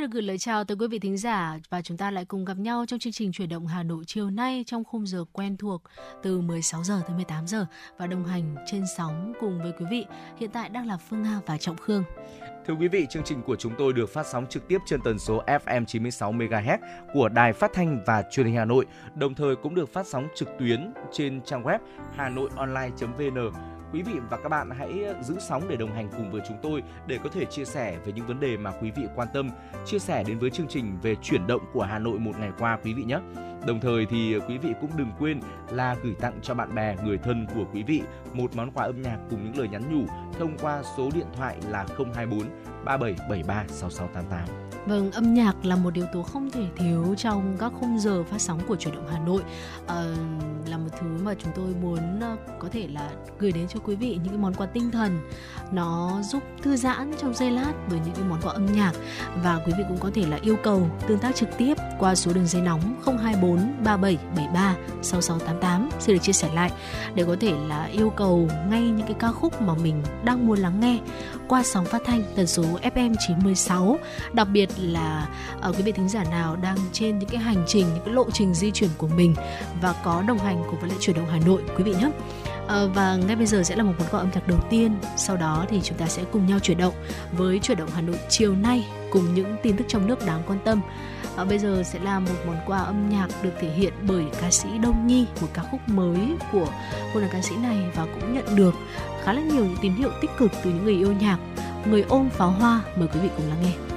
Xin được gửi lời chào tới quý vị thính giả và chúng ta lại cùng gặp nhau trong chương trình chuyển động Hà Nội chiều nay trong khung giờ quen thuộc từ 16 giờ tới 18 giờ và đồng hành trên sóng cùng với quý vị. Hiện tại đang là Phương Nga và Trọng Khương. Thưa quý vị, chương trình của chúng tôi được phát sóng trực tiếp trên tần số FM 96 MHz của Đài Phát thanh và Truyền hình Hà Nội, đồng thời cũng được phát sóng trực tuyến trên trang web hanoionline.vn quý vị và các bạn hãy giữ sóng để đồng hành cùng với chúng tôi để có thể chia sẻ về những vấn đề mà quý vị quan tâm, chia sẻ đến với chương trình về chuyển động của Hà Nội một ngày qua quý vị nhé. Đồng thời thì quý vị cũng đừng quên là gửi tặng cho bạn bè, người thân của quý vị một món quà âm nhạc cùng những lời nhắn nhủ thông qua số điện thoại là 024 3773 6688. Vâng, âm nhạc là một yếu tố không thể thiếu trong các khung giờ phát sóng của chuyển động Hà Nội. À, là một thứ mà chúng tôi muốn ờ, có thể là gửi đến cho quý vị những cái món quà tinh thần. Nó giúp thư giãn trong giây lát với những cái món quà âm nhạc và quý vị cũng có thể là yêu cầu tương tác trực tiếp qua số đường dây nóng 024 3773 6688 sẽ được chia sẻ lại để có thể là yêu cầu ngay những cái ca khúc mà mình đang muốn lắng nghe qua sóng phát thanh tần số FM 96 đặc biệt là ở quý vị thính giả nào đang trên những cái hành trình những cái lộ trình di chuyển của mình và có đồng hành cùng với lại chuyển động Hà Nội quý vị nhé. Ờ, và ngay bây giờ sẽ là một món quà âm nhạc đầu tiên. Sau đó thì chúng ta sẽ cùng nhau chuyển động với chuyển động Hà Nội chiều nay cùng những tin tức trong nước đáng quan tâm. À, bây giờ sẽ là một món quà âm nhạc được thể hiện bởi ca sĩ Đông Nhi một ca khúc mới của cô nàng ca sĩ này và cũng nhận được khá là nhiều những tín hiệu tích cực từ những người yêu nhạc. Người ôm pháo hoa mời quý vị cùng lắng nghe.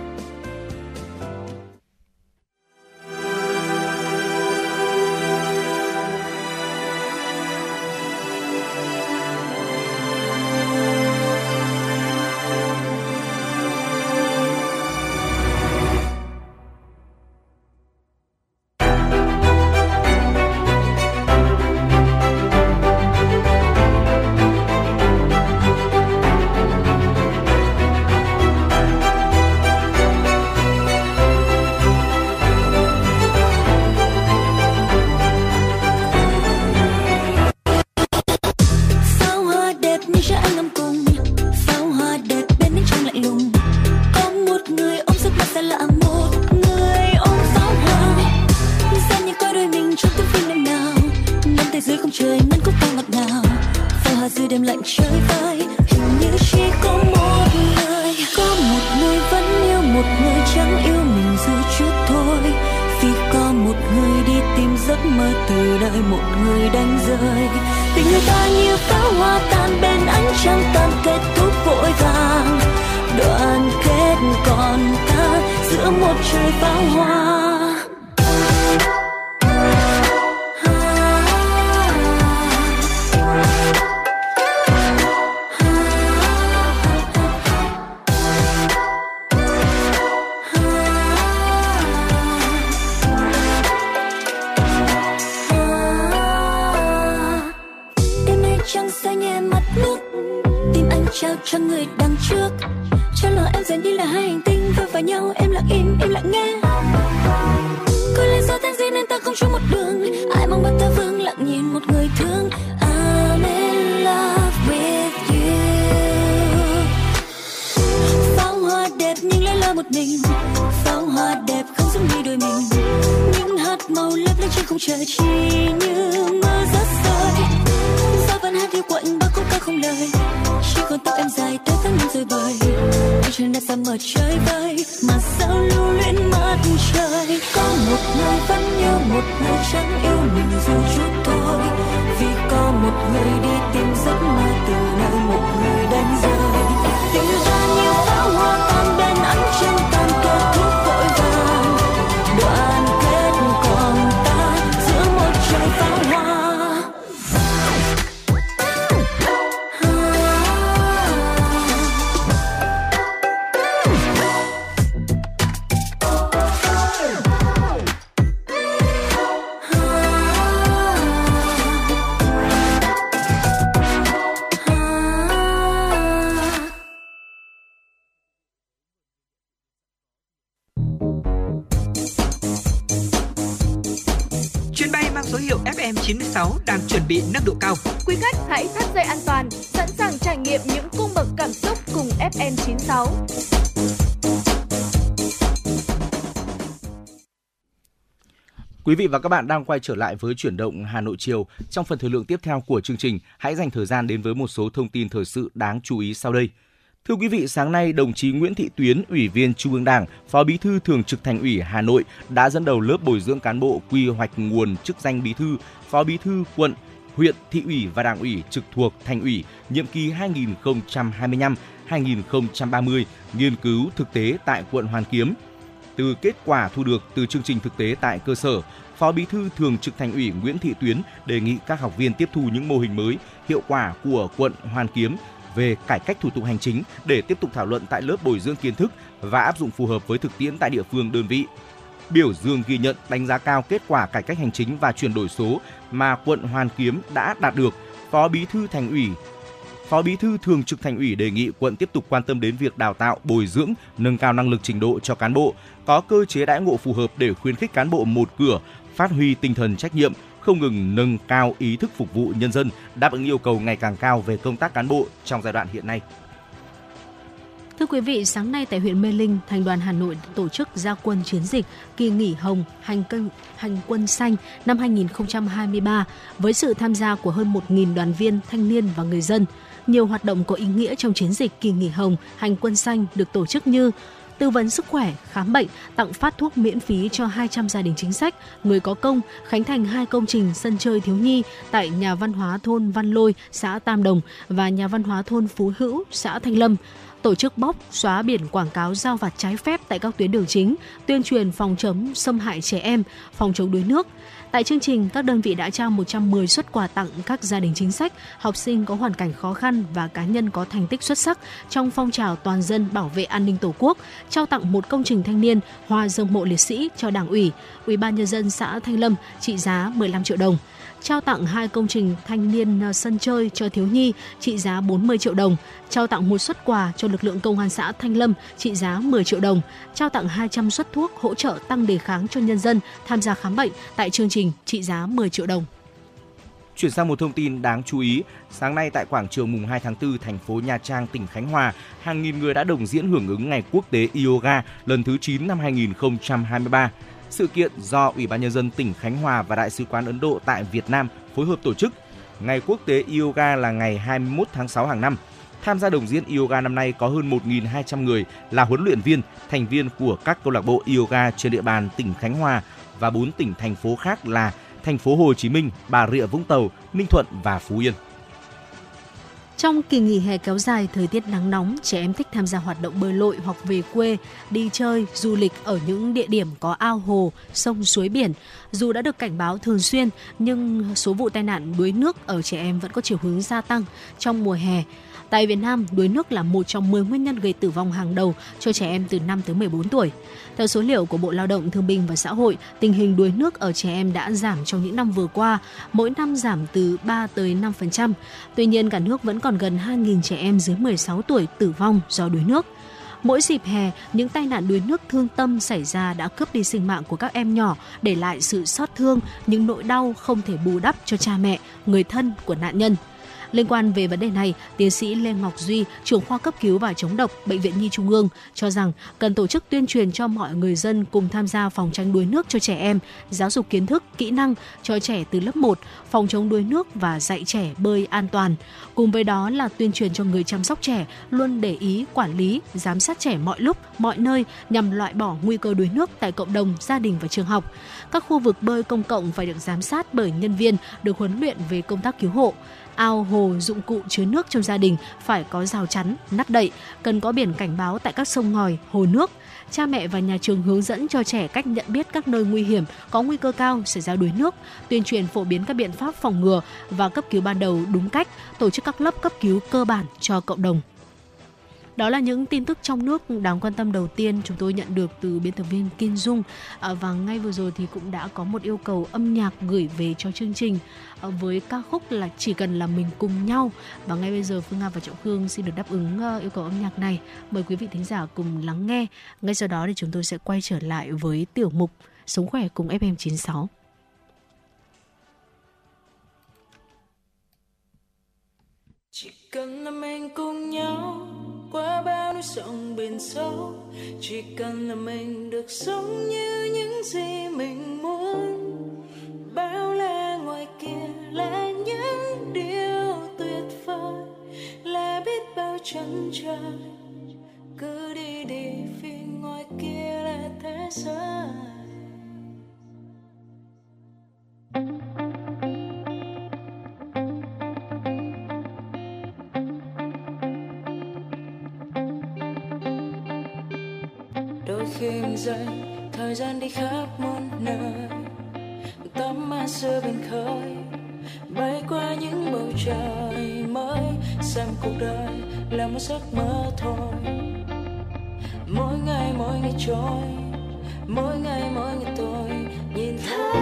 nghe cứ lên gió tan dĩ nên ta không chung một đường. Ai mong bắt ta vương lặng nhìn một người thương. I'm in love with you. Pháo hoa đẹp nhưng lại là một mình. Pháo hoa đẹp không giống như đôi mình. Những hạt màu lấp lánh trên không trời chỉ như mơ rất rơi. Gió vẫn hát yêu quạnh bao câu ca không lời. Chỉ còn tóc em dài tới tháng năm rơi bời. Trên đã xa mở trời vơi. một người chẳng yêu mình dù chút thôi. Vì có một người đi tìm giấc mơ từ Quý vị và các bạn đang quay trở lại với chuyển động Hà Nội chiều. Trong phần thời lượng tiếp theo của chương trình, hãy dành thời gian đến với một số thông tin thời sự đáng chú ý sau đây. Thưa quý vị, sáng nay đồng chí Nguyễn Thị Tuyến, Ủy viên Trung ương Đảng, Phó Bí thư Thường trực Thành ủy Hà Nội đã dẫn đầu lớp bồi dưỡng cán bộ quy hoạch nguồn chức danh Bí thư, Phó Bí thư quận, huyện, thị ủy và đảng ủy trực thuộc Thành ủy nhiệm kỳ 2025-2030 nghiên cứu thực tế tại quận Hoàn Kiếm. Từ kết quả thu được từ chương trình thực tế tại cơ sở, Phó Bí thư Thường trực Thành ủy Nguyễn Thị Tuyến đề nghị các học viên tiếp thu những mô hình mới, hiệu quả của quận Hoàn Kiếm về cải cách thủ tục hành chính để tiếp tục thảo luận tại lớp bồi dưỡng kiến thức và áp dụng phù hợp với thực tiễn tại địa phương đơn vị. Biểu dương ghi nhận đánh giá cao kết quả cải cách hành chính và chuyển đổi số mà quận Hoàn Kiếm đã đạt được. Phó Bí thư Thành ủy Phó Bí thư Thường trực Thành ủy đề nghị quận tiếp tục quan tâm đến việc đào tạo, bồi dưỡng, nâng cao năng lực trình độ cho cán bộ, có cơ chế đãi ngộ phù hợp để khuyến khích cán bộ một cửa, phát huy tinh thần trách nhiệm, không ngừng nâng cao ý thức phục vụ nhân dân, đáp ứng yêu cầu ngày càng cao về công tác cán bộ trong giai đoạn hiện nay. Thưa quý vị, sáng nay tại huyện Mê Linh, Thành đoàn Hà Nội tổ chức gia quân chiến dịch kỳ nghỉ hồng hành cân hành quân xanh năm 2023 với sự tham gia của hơn 1.000 đoàn viên, thanh niên và người dân. Nhiều hoạt động có ý nghĩa trong chiến dịch kỳ nghỉ hồng hành quân xanh được tổ chức như tư vấn sức khỏe, khám bệnh, tặng phát thuốc miễn phí cho 200 gia đình chính sách, người có công, khánh thành hai công trình sân chơi thiếu nhi tại nhà văn hóa thôn Văn Lôi, xã Tam Đồng và nhà văn hóa thôn Phú Hữu, xã Thanh Lâm tổ chức bóc, xóa biển quảng cáo giao vặt trái phép tại các tuyến đường chính, tuyên truyền phòng chống xâm hại trẻ em, phòng chống đuối nước. Tại chương trình, các đơn vị đã trao 110 xuất quà tặng các gia đình chính sách, học sinh có hoàn cảnh khó khăn và cá nhân có thành tích xuất sắc trong phong trào toàn dân bảo vệ an ninh Tổ quốc, trao tặng một công trình thanh niên hoa dâng mộ liệt sĩ cho Đảng ủy, Ủy ban nhân dân xã Thanh Lâm trị giá 15 triệu đồng trao tặng hai công trình thanh niên ờ, sân chơi cho thiếu nhi trị giá 40 triệu đồng, trao tặng một suất quà cho lực lượng công an xã Thanh Lâm trị giá 10 triệu đồng, trao tặng 200 suất thuốc hỗ trợ tăng đề kháng cho nhân dân tham gia khám bệnh tại chương trình trị giá 10 triệu đồng. Chuyển sang một thông tin đáng chú ý, sáng nay tại quảng trường mùng 2 tháng 4 thành phố Nha Trang, tỉnh Khánh Hòa, hàng nghìn người đã đồng diễn hưởng ứng Ngày Quốc tế Yoga lần thứ 9 năm 2023. Sự kiện do Ủy ban nhân dân tỉnh Khánh Hòa và Đại sứ quán Ấn Độ tại Việt Nam phối hợp tổ chức. Ngày Quốc tế Yoga là ngày 21 tháng 6 hàng năm. Tham gia đồng diễn yoga năm nay có hơn 1.200 người là huấn luyện viên, thành viên của các câu lạc bộ yoga trên địa bàn tỉnh Khánh Hòa và 4 tỉnh thành phố khác là thành phố Hồ Chí Minh, Bà Rịa Vũng Tàu, Ninh Thuận và Phú Yên. Trong kỳ nghỉ hè kéo dài, thời tiết nắng nóng, trẻ em thích tham gia hoạt động bơi lội hoặc về quê, đi chơi, du lịch ở những địa điểm có ao hồ, sông, suối biển. Dù đã được cảnh báo thường xuyên, nhưng số vụ tai nạn đuối nước ở trẻ em vẫn có chiều hướng gia tăng trong mùa hè. Tại Việt Nam, đuối nước là một trong 10 nguyên nhân gây tử vong hàng đầu cho trẻ em từ 5 tới 14 tuổi. Theo số liệu của Bộ Lao động Thương binh và Xã hội, tình hình đuối nước ở trẻ em đã giảm trong những năm vừa qua, mỗi năm giảm từ 3 tới 5%. Tuy nhiên, cả nước vẫn còn gần 2.000 trẻ em dưới 16 tuổi tử vong do đuối nước. Mỗi dịp hè, những tai nạn đuối nước thương tâm xảy ra đã cướp đi sinh mạng của các em nhỏ, để lại sự xót thương, những nỗi đau không thể bù đắp cho cha mẹ, người thân của nạn nhân. Liên quan về vấn đề này, tiến sĩ Lê Ngọc Duy, trưởng khoa cấp cứu và chống độc Bệnh viện Nhi Trung ương cho rằng cần tổ chức tuyên truyền cho mọi người dân cùng tham gia phòng tránh đuối nước cho trẻ em, giáo dục kiến thức, kỹ năng cho trẻ từ lớp 1, phòng chống đuối nước và dạy trẻ bơi an toàn. Cùng với đó là tuyên truyền cho người chăm sóc trẻ luôn để ý, quản lý, giám sát trẻ mọi lúc, mọi nơi nhằm loại bỏ nguy cơ đuối nước tại cộng đồng, gia đình và trường học. Các khu vực bơi công cộng phải được giám sát bởi nhân viên được huấn luyện về công tác cứu hộ ao hồ dụng cụ chứa nước trong gia đình phải có rào chắn, nắp đậy, cần có biển cảnh báo tại các sông ngòi, hồ nước. Cha mẹ và nhà trường hướng dẫn cho trẻ cách nhận biết các nơi nguy hiểm có nguy cơ cao xảy ra đuối nước, tuyên truyền phổ biến các biện pháp phòng ngừa và cấp cứu ban đầu đúng cách, tổ chức các lớp cấp cứu cơ bản cho cộng đồng. Đó là những tin tức trong nước đáng quan tâm đầu tiên chúng tôi nhận được từ biên tập viên Kim Dung à, và ngay vừa rồi thì cũng đã có một yêu cầu âm nhạc gửi về cho chương trình à, với ca khúc là chỉ cần là mình cùng nhau và ngay bây giờ Phương Nga và Trọng Khương xin được đáp ứng à, yêu cầu âm nhạc này. Mời quý vị thính giả cùng lắng nghe. Ngay sau đó thì chúng tôi sẽ quay trở lại với tiểu mục Sống khỏe cùng FM96. chỉ cần là mình cùng nhau qua bao núi sông biển sâu, chỉ cần là mình được sống như những gì mình muốn. Bao la ngoài kia là những điều tuyệt vời, là biết bao chân trời. Cứ đi đi phía ngoài kia là thế giới. khinh dậy thời gian đi khắp muôn nơi. Tấm ma xưa bên khơi, bay qua những bầu trời mới. Xem cuộc đời là một giấc mơ thôi. Mỗi ngày mỗi ngày trôi, mỗi ngày mỗi ngày tôi nhìn thấy.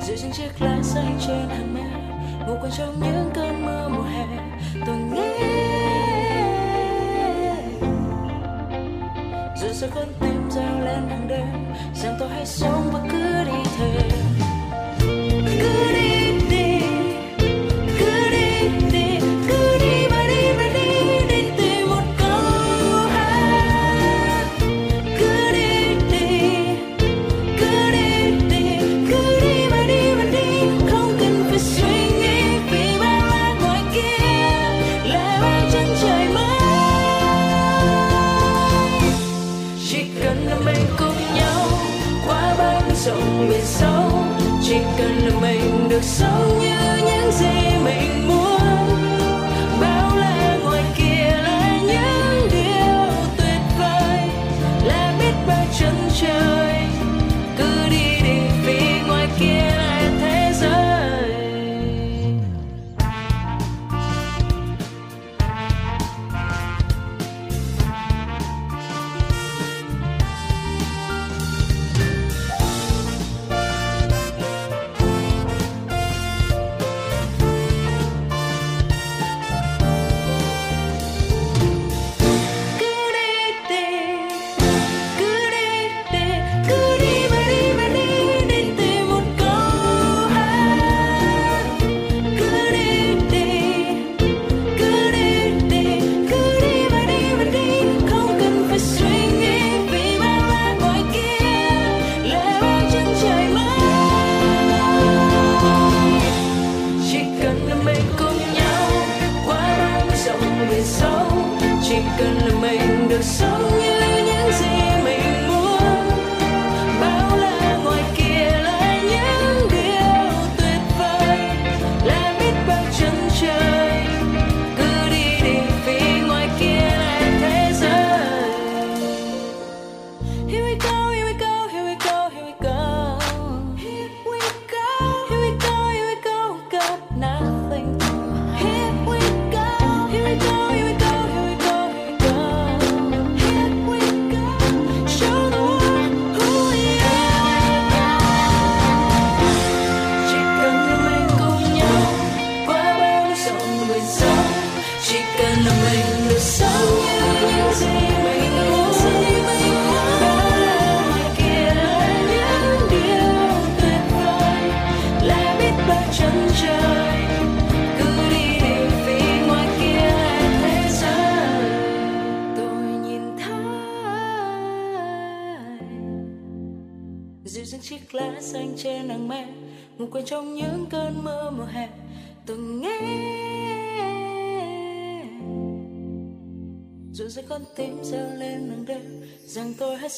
Giữa những chiếc lá xanh trên hàng mẹ ngủ quên trong những cơn mưa mùa hè, tôi nghĩ sẽ con tim trao lên hàng đêm. Rằng tôi hãy sống và cứ so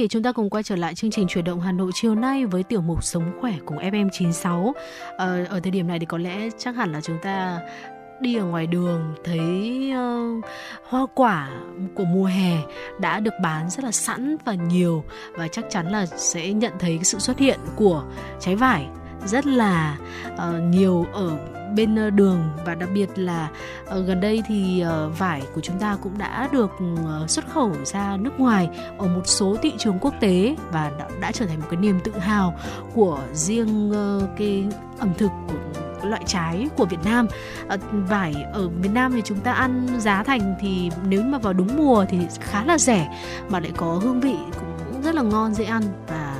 vị, chúng ta cùng quay trở lại chương trình chuyển động Hà Nội chiều nay với tiểu mục Sống khỏe cùng FM96. Ờ, ở thời điểm này thì có lẽ chắc hẳn là chúng ta đi ở ngoài đường thấy uh, hoa quả của mùa hè đã được bán rất là sẵn và nhiều và chắc chắn là sẽ nhận thấy sự xuất hiện của trái vải rất là uh, nhiều ở bên ờ, đường và đặc biệt là uh, gần đây thì uh, vải của chúng ta cũng đã được uh, xuất khẩu ra nước ngoài ở một số thị trường quốc tế và đã, đã trở thành một cái niềm tự hào của riêng uh, cái ẩm thực của loại trái của Việt Nam. À, vải ở Việt Nam thì chúng ta ăn giá thành thì nếu mà vào đúng mùa thì khá là rẻ mà lại có hương vị cũng rất là ngon dễ ăn và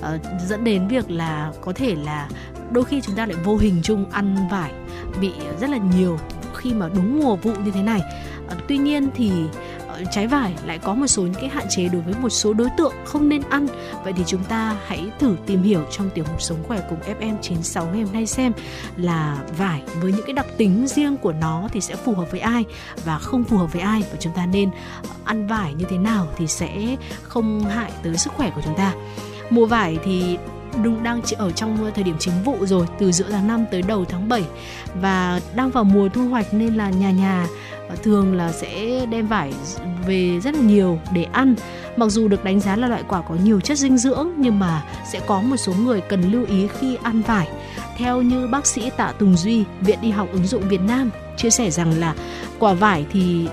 uh, dẫn đến việc là có thể là đôi khi chúng ta lại vô hình chung ăn vải bị rất là nhiều khi mà đúng mùa vụ như thế này uh, tuy nhiên thì ờ, trái vải lại có một số những cái hạn chế đối với một số đối tượng không nên ăn. Vậy thì chúng ta hãy thử tìm hiểu trong tiểu mục sống khỏe cùng FM96 ngày hôm nay xem là vải với những cái đặc tính riêng của nó thì sẽ phù hợp với ai và không phù hợp với ai và chúng ta nên ăn vải như thế nào thì sẽ không hại tới sức khỏe của chúng ta. Mùa vải thì đúng đang chỉ ở trong thời điểm chính vụ rồi, từ giữa tháng 5 tới đầu tháng 7 và đang vào mùa thu hoạch nên là nhà nhà ờ, thường là sẽ đem vải về rất là nhiều để ăn. Mặc dù được đánh giá là loại quả có nhiều chất dinh dưỡng, nhưng mà sẽ có một số người cần lưu ý khi ăn vải. Theo như bác sĩ Tạ Tùng Duy, Viện Y học ứng dụng Việt Nam chia sẻ rằng là quả vải thì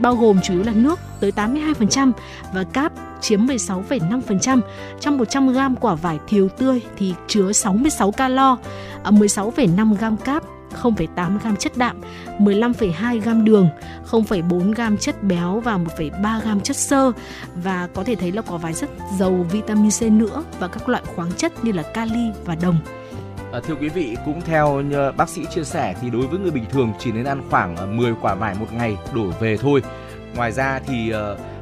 bao gồm chủ yếu là nước tới 82% và cáp chiếm 16,5%. Trong 100 g quả vải thiều tươi thì chứa 66 calo, à, 16,5 g cáp 0,8 g chất đạm, 15,2 g đường, 0,4 g chất béo và 1,3 g chất xơ và có thể thấy là quả vải rất giàu vitamin C nữa và các loại khoáng chất như là kali và đồng. À, thưa quý vị, cũng theo ờ, bác sĩ chia sẻ thì đối với người bình thường chỉ nên ăn khoảng ờ, 10 quả vải một ngày đổ về thôi. Ngoài ra thì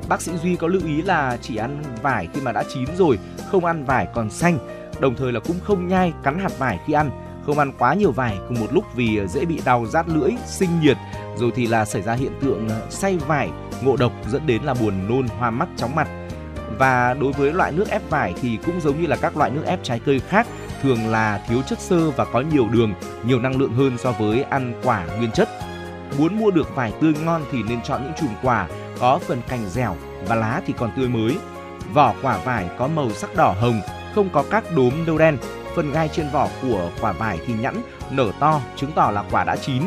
bác sĩ Duy có lưu ý là chỉ ăn vải khi mà đã chín rồi, không ăn vải còn xanh. Đồng thời là cũng không nhai cắn hạt vải khi ăn không ăn quá nhiều vải cùng một lúc vì dễ bị đau rát lưỡi, sinh nhiệt, rồi thì là xảy ra hiện tượng say vải, ngộ độc dẫn đến là buồn nôn, hoa mắt, chóng mặt. Và đối với loại nước ép vải thì cũng giống như là các loại nước ép trái cây khác, thường là thiếu chất xơ và có nhiều đường, nhiều năng lượng hơn so với ăn quả nguyên chất. Muốn mua được vải tươi ngon thì nên chọn những chùm quả có phần cành dẻo và lá thì còn tươi mới. Vỏ quả vải có màu sắc đỏ hồng, không có các đốm nâu đen, phần gai trên vỏ của quả vải thì nhẵn, nở to, chứng tỏ là quả đã chín.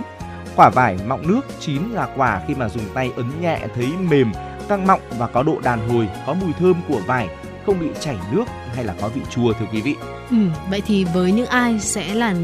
Quả vải mọng nước chín là quả khi mà dùng tay ấn nhẹ thấy mềm, căng mọng và có độ đàn hồi, có mùi thơm của vải, không bị chảy nước hay là có vị chua thưa quý vị. Ừ, vậy thì với những ai sẽ là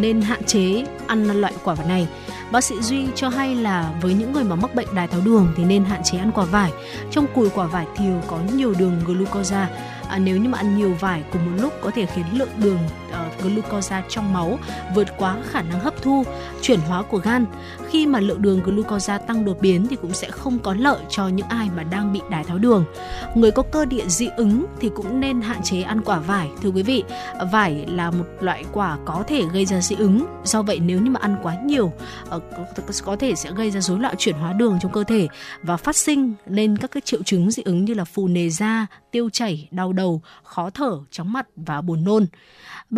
nên hạn chế ăn loại quả vải này? Bác sĩ Duy cho hay là với những người mà mắc bệnh đái tháo đường thì nên hạn chế ăn quả vải. Trong cùi quả vải thiều có nhiều đường glucose à, nếu như mà ăn nhiều vải cùng một lúc có thể khiến lượng đường uh, trong máu vượt quá khả năng hấp thu, chuyển hóa của gan. Khi mà lượng đường glucosa tăng đột biến thì cũng sẽ không có lợi cho những ai mà đang bị đái tháo đường. Người có cơ địa dị ứng thì cũng nên hạn chế ăn quả vải. Thưa quý vị, vải là một loại quả có thể gây ra dị ứng. Do vậy nếu như mà ăn quá nhiều uh, có thể sẽ gây ra rối loạn chuyển hóa đường trong cơ thể và phát sinh lên các cái triệu chứng dị ứng như là phù nề da, tiêu chảy, đau đầu, khó thở, chóng mặt và buồn nôn.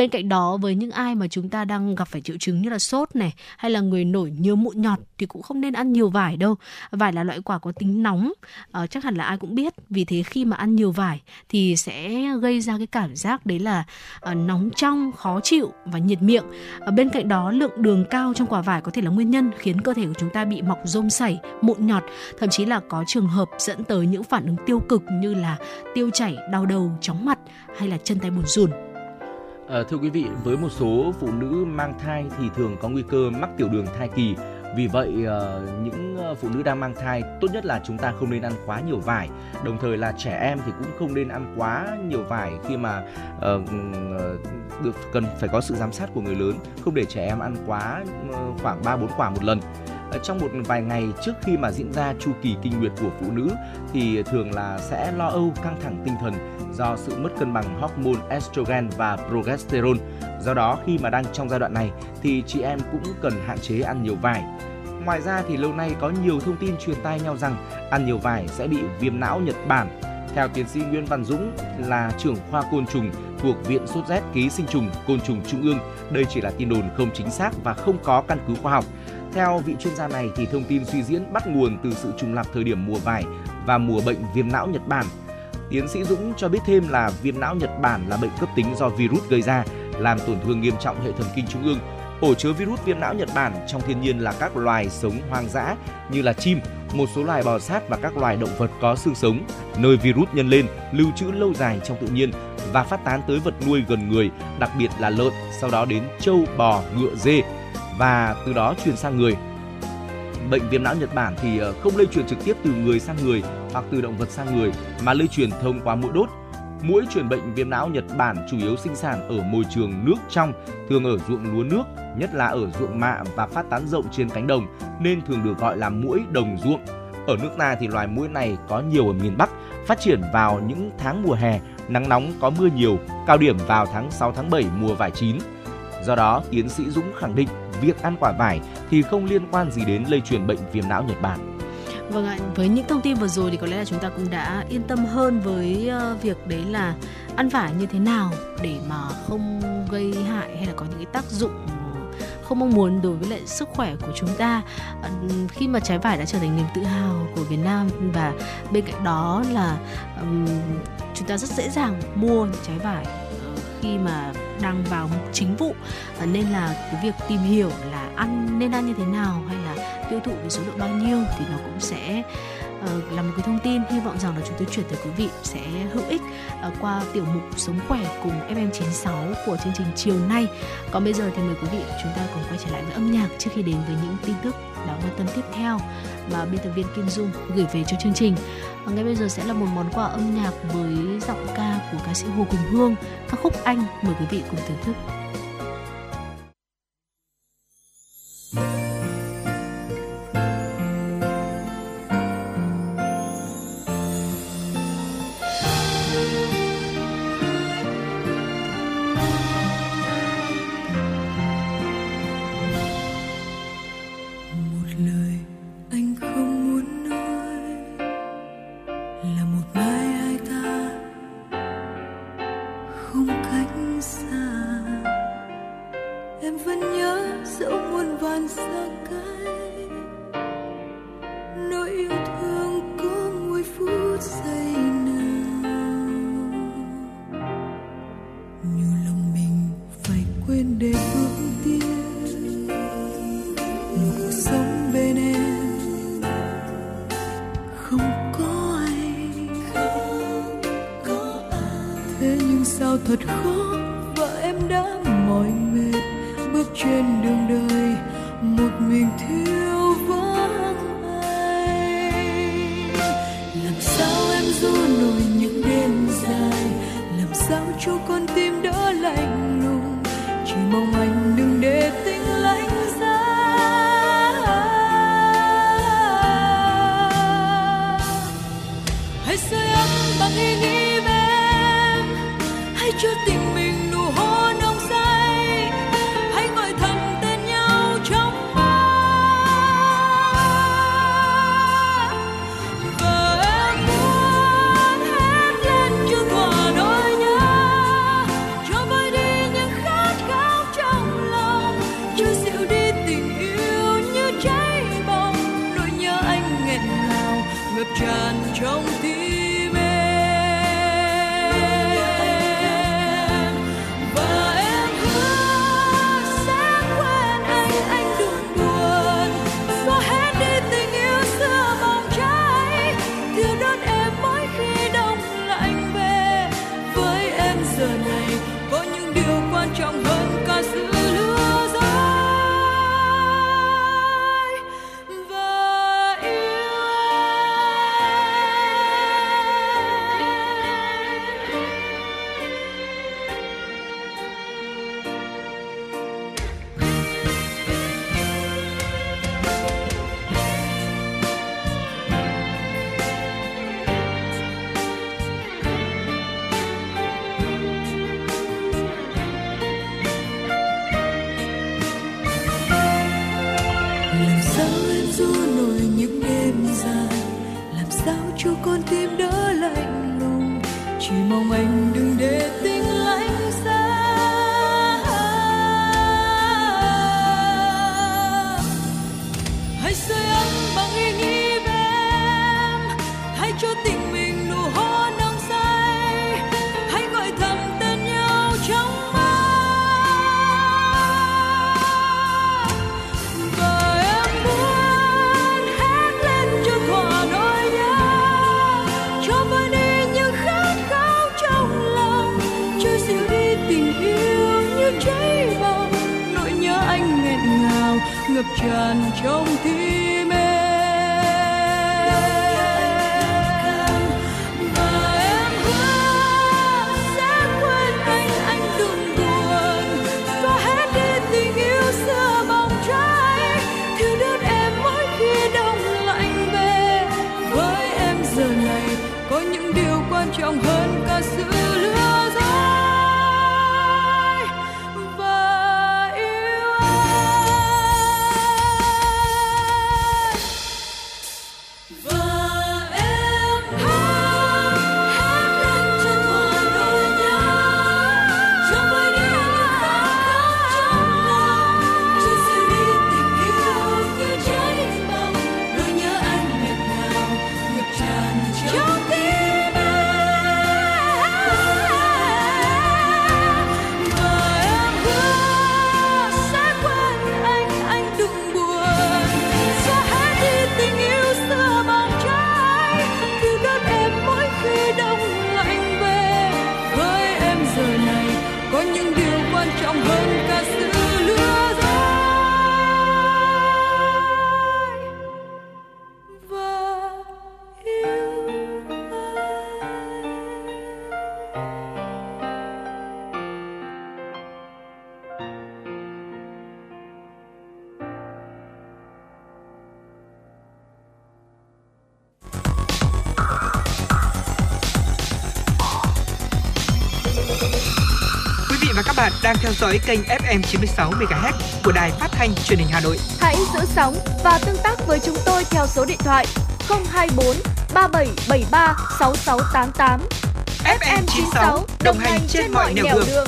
Bên cạnh đó với những ai mà chúng ta đang gặp phải triệu chứng như là sốt này hay là người nổi nhiều mụn nhọt thì cũng không nên ăn nhiều vải đâu. Vải là loại quả có tính nóng, à, chắc hẳn là ai cũng biết. Vì thế khi mà ăn nhiều vải thì sẽ gây ra cái cảm giác đấy là à, nóng trong, khó chịu và nhiệt miệng. À, bên cạnh đó lượng đường cao trong quả vải có thể là nguyên nhân khiến cơ thể của chúng ta bị mọc rôm sảy, mụn nhọt, thậm chí là có trường hợp dẫn tới những phản ứng tiêu cực như là tiêu chảy, đau đầu, chóng mặt hay là chân tay buồn rùn. À, thưa quý vị, với một số phụ nữ mang thai thì thường có nguy cơ mắc tiểu đường thai kỳ. Vì vậy, ờ, những ờ, phụ nữ đang mang thai tốt nhất là chúng ta không nên ăn quá nhiều vải. Đồng thời là trẻ em thì cũng không nên ăn quá nhiều vải khi mà được cần phải có sự giám sát của người lớn, không để trẻ em ăn quá khoảng 3 4 quả một lần Ờ, trong một vài ngày trước khi mà diễn ra chu kỳ kinh nguyệt của phụ nữ thì thường là sẽ lo âu căng thẳng tinh thần do sự mất cân bằng hormone estrogen và progesterone. Do đó khi mà đang trong giai đoạn này thì chị em cũng cần hạn chế ăn nhiều vải. Ngoài ra thì lâu nay có nhiều thông tin truyền tai nhau rằng ăn nhiều vải sẽ bị viêm não Nhật Bản. Theo tiến sĩ Nguyễn Văn Dũng là trưởng khoa côn trùng thuộc Viện Sốt rét ký sinh trùng côn trùng Trung ương, đây chỉ là tin đồn không chính xác và không có căn cứ khoa học. Theo vị chuyên gia này thì thông tin suy diễn bắt nguồn từ sự trùng lặp thời điểm mùa vải và mùa bệnh viêm não Nhật Bản. Tiến sĩ Dũng cho biết thêm là viêm não Nhật Bản là bệnh cấp tính do virus gây ra, làm tổn thương nghiêm trọng hệ thần kinh trung ương. Ổ chứa virus viêm não Nhật Bản trong thiên nhiên là các loài sống hoang dã như là chim, một số loài bò sát và các loài động vật có xương sống, nơi virus nhân lên, lưu trữ lâu dài trong tự nhiên và phát tán tới vật nuôi gần người, đặc biệt là lợn, sau đó đến trâu, bò, ngựa, dê và từ đó truyền sang người. Bệnh viêm não Nhật Bản thì ờ, không lây truyền trực tiếp từ người sang người hoặc từ động vật sang người mà lây truyền thông qua mũi đốt. Mũi truyền bệnh viêm não Nhật Bản chủ yếu sinh sản ở môi trường nước trong, thường ở ruộng lúa nước, nhất là ở ruộng mạ và phát tán rộng trên cánh đồng nên thường được gọi là mũi đồng ruộng. Ở nước ta thì loài mũi này có nhiều ở miền Bắc, phát triển vào những tháng mùa hè, nắng nóng có mưa nhiều, cao điểm vào tháng 6 tháng 7 mùa vải chín. Do đó, tiến sĩ Dũng khẳng định việc ăn quả vải thì không liên quan gì đến lây truyền bệnh viêm não Nhật Bản. Vâng ạ, với những thông tin vừa rồi thì có lẽ là chúng ta cũng đã yên tâm hơn với ờ, việc đấy là ăn vải như thế nào để mà không gây hại hay là có những cái tác dụng không mong muốn đối với lại sức khỏe của chúng ta ờ, khi mà trái vải đã trở thành niềm tự hào của Việt Nam và bên cạnh đó là um, chúng ta rất dễ dàng mua những trái vải khi mà đang vào chính vụ ờ, nên là cái việc tìm hiểu là ăn nên ăn như thế nào hay là tiêu thụ với số lượng bao nhiêu thì nó cũng sẽ ờ, là một cái thông tin hy vọng rằng là chúng tôi chuyển tới quý vị sẽ hữu ích ờ, qua tiểu mục sống khỏe cùng FM96 của chương trình chiều nay. Còn bây giờ thì mời quý vị chúng ta cùng quay trở lại với âm nhạc trước khi đến với những tin tức đáng quan tâm tiếp theo mà biên tập viên Kim Dung gửi về cho chương trình. Và ngay bây giờ sẽ là một món quà âm nhạc với giọng ca của ca sĩ Hồ Quỳnh Hương, ca khúc Anh mời quý vị cùng thưởng thức. Dõi kênh FM 96 MHz của đài phát thanh truyền hình Hà Nội. Hãy giữ sóng và tương tác với chúng tôi theo số điện thoại 024 3773 6688. FM 96 đồng hành trên mọi nẻo đường. đường.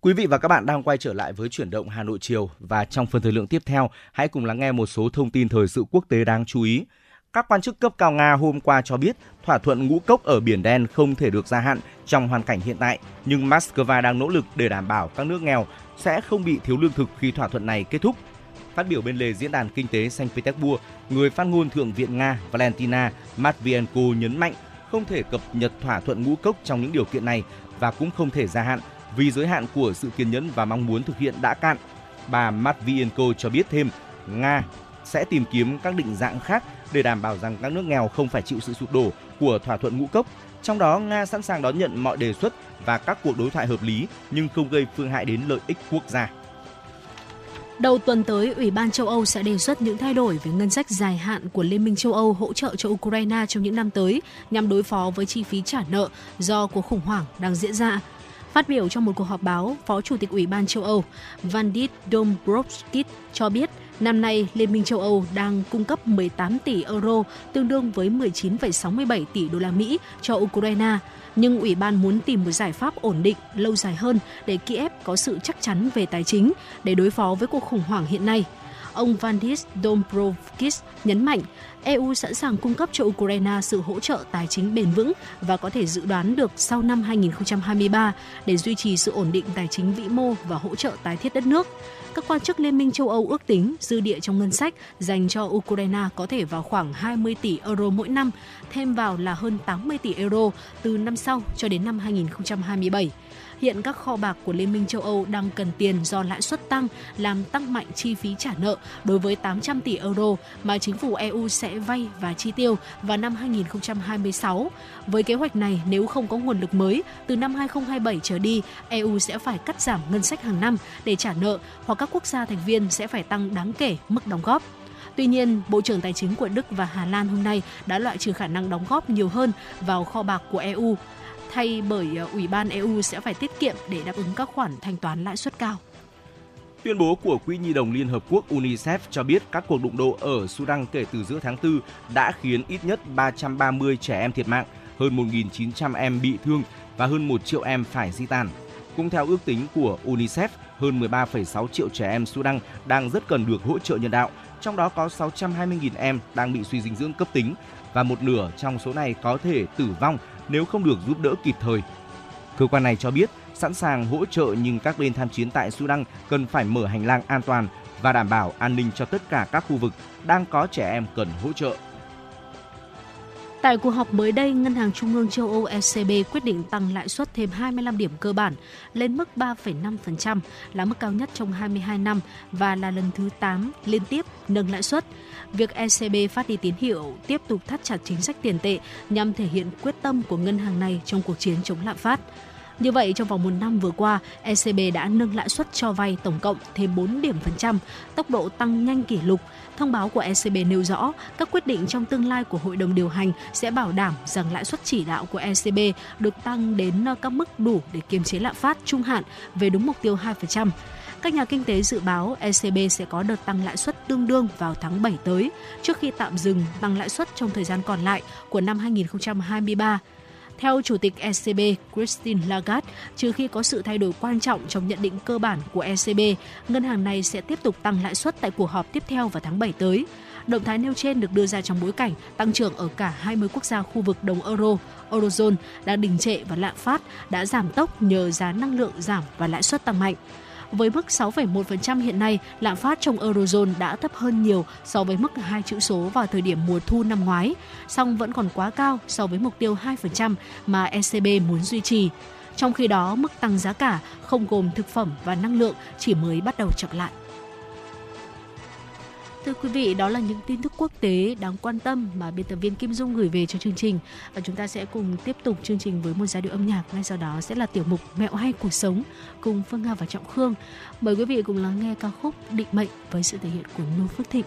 Quý vị và các bạn đang quay trở lại với chuyển động Hà Nội chiều và trong phần thời lượng tiếp theo, hãy cùng lắng nghe một số thông tin thời sự quốc tế đáng chú ý. Các quan chức cấp cao Nga hôm qua cho biết thỏa thuận ngũ cốc ở Biển Đen không thể được gia hạn trong hoàn cảnh hiện tại, nhưng Moscow đang nỗ lực để đảm bảo các nước nghèo sẽ không bị thiếu lương thực khi thỏa thuận này kết thúc. Phát biểu bên lề diễn đàn kinh tế Saint Petersburg, người phát ngôn Thượng viện Nga Valentina Matvienko nhấn mạnh không thể cập nhật thỏa thuận ngũ cốc trong những điều kiện này và cũng không thể gia hạn vì giới hạn của sự kiên nhẫn và mong muốn thực hiện đã cạn. Bà Matvienko cho biết thêm, Nga sẽ tìm kiếm các định dạng khác để đảm bảo rằng các nước nghèo không phải chịu sự sụp đổ của thỏa thuận ngũ cốc. Trong đó, Nga sẵn sàng đón nhận mọi đề xuất và các cuộc đối thoại hợp lý nhưng không gây phương hại đến lợi ích quốc gia. Đầu tuần tới, Ủy ban châu Âu sẽ đề xuất những thay đổi về ngân sách dài hạn của Liên minh châu Âu hỗ trợ cho Ukraine trong những năm tới nhằm đối phó với chi phí trả nợ do cuộc khủng hoảng đang diễn ra. Phát biểu trong một cuộc họp báo, Phó Chủ tịch Ủy ban châu Âu Vandit Dombrovskis cho biết năm nay Liên minh châu Âu đang cung cấp 18 tỷ euro, tương đương với 19,67 tỷ đô la Mỹ cho Ukraine. Nhưng Ủy ban muốn tìm một giải pháp ổn định, lâu dài hơn để Kiev có sự chắc chắn về tài chính để đối phó với cuộc khủng hoảng hiện nay. Ông Vandis Dombrovskis nhấn mạnh EU sẵn sàng cung cấp cho Ukraine sự hỗ trợ tài chính bền vững và có thể dự đoán được sau năm 2023 để duy trì sự ổn định tài chính vĩ mô và hỗ trợ tái thiết đất nước. Các quan chức Liên minh châu Âu ước tính dư địa trong ngân sách dành cho Ukraine có thể vào khoảng 20 tỷ euro mỗi năm, thêm vào là hơn 80 tỷ euro từ năm sau cho đến năm 2027. Hiện các kho bạc của Liên minh châu Âu đang cần tiền do lãi suất tăng, làm tăng mạnh chi phí trả nợ đối với 800 tỷ euro mà chính phủ EU sẽ vay và chi tiêu vào năm 2026. Với kế hoạch này, nếu không có nguồn lực mới, từ năm 2027 trở đi, EU sẽ phải cắt giảm ngân sách hàng năm để trả nợ hoặc các quốc gia thành viên sẽ phải tăng đáng kể mức đóng góp. Tuy nhiên, Bộ trưởng Tài chính của Đức và Hà Lan hôm nay đã loại trừ khả năng đóng góp nhiều hơn vào kho bạc của EU thay bởi ờ, Ủy ban EU sẽ phải tiết kiệm để đáp ứng các khoản thanh toán lãi suất cao. Tuyên bố của Quỹ Nhi đồng Liên Hợp Quốc UNICEF cho biết các cuộc đụng độ ở Sudan kể từ giữa tháng 4 đã khiến ít nhất 330 trẻ em thiệt mạng, hơn 1.900 em bị thương và hơn 1 triệu em phải di tản. Cũng theo ước tính của UNICEF, hơn 13,6 triệu trẻ em Sudan đang rất cần được hỗ trợ nhân đạo, trong đó có 620.000 em đang bị suy dinh dưỡng cấp tính và một nửa trong số này có thể tử vong nếu không được giúp đỡ kịp thời. Cơ quan này cho biết, sẵn sàng hỗ trợ nhưng các bên tham chiến tại Sudan cần phải mở hành lang an toàn và đảm bảo an ninh cho tất cả các khu vực đang có trẻ em cần hỗ trợ. Tại cuộc họp mới đây, Ngân hàng Trung ương châu Âu ECB quyết định tăng lãi suất thêm 25 điểm cơ bản lên mức 3,5% là mức cao nhất trong 22 năm và là lần thứ 8 liên tiếp nâng lãi suất. Việc ECB phát đi tín hiệu tiếp tục thắt chặt chính sách tiền tệ nhằm thể hiện quyết tâm của ngân hàng này trong cuộc chiến chống lạm phát. Như vậy, trong vòng một năm vừa qua, ECB đã nâng lãi suất cho vay tổng cộng thêm 4 điểm phần trăm, tốc độ tăng nhanh kỷ lục. Thông báo của ECB nêu rõ, các quyết định trong tương lai của Hội đồng điều hành sẽ bảo đảm rằng lãi suất chỉ đạo của ECB được tăng đến các mức đủ để kiềm chế lạm phát trung hạn về đúng mục tiêu 2%. Các nhà kinh tế dự báo ECB sẽ có đợt tăng lãi suất tương đương vào tháng 7 tới, trước khi tạm dừng tăng lãi suất trong thời gian còn lại của năm 2023. Theo Chủ tịch ECB Christine Lagarde, trừ khi có sự thay đổi quan trọng trong nhận định cơ bản của ECB, ngân hàng này sẽ tiếp tục tăng lãi suất tại cuộc họp tiếp theo vào tháng 7 tới. Động thái nêu trên được đưa ra trong bối cảnh tăng trưởng ở cả 20 quốc gia khu vực đồng euro, eurozone đang đình trệ và lạm phát đã giảm tốc nhờ giá năng lượng giảm và lãi suất tăng mạnh. Với mức 6,1% hiện nay, lạm phát trong Eurozone đã thấp hơn nhiều so với mức hai chữ số vào thời điểm mùa thu năm ngoái, song vẫn còn quá cao so với mục tiêu 2% mà ECB muốn duy trì. Trong khi đó, mức tăng giá cả không gồm thực phẩm và năng lượng chỉ mới bắt đầu chậm lại. Thưa quý vị, đó là những tin tức quốc tế đáng quan tâm mà biên tập viên Kim Dung gửi về cho chương trình. Và chúng ta sẽ cùng tiếp tục chương trình với một giai điệu âm nhạc. Ngay sau đó sẽ là tiểu mục Mẹo hay cuộc sống cùng Phương Nga và Trọng Khương. Mời quý vị cùng lắng nghe ca khúc Định mệnh với sự thể hiện của Nô Phước Thịnh.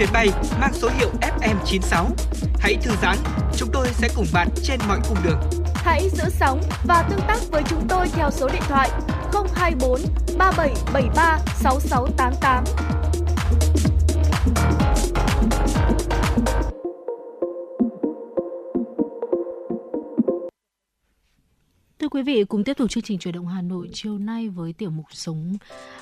Chuyến bay mang số hiệu FM96. Hãy thư giãn, chúng tôi sẽ cùng bạn trên mọi cung đường. Hãy giữ sóng và tương tác với chúng tôi theo số điện thoại 024 3773 6688. Thưa quý vị, cùng tiếp tục chương trình chuyển động Hà Nội chiều nay với tiểu mục sống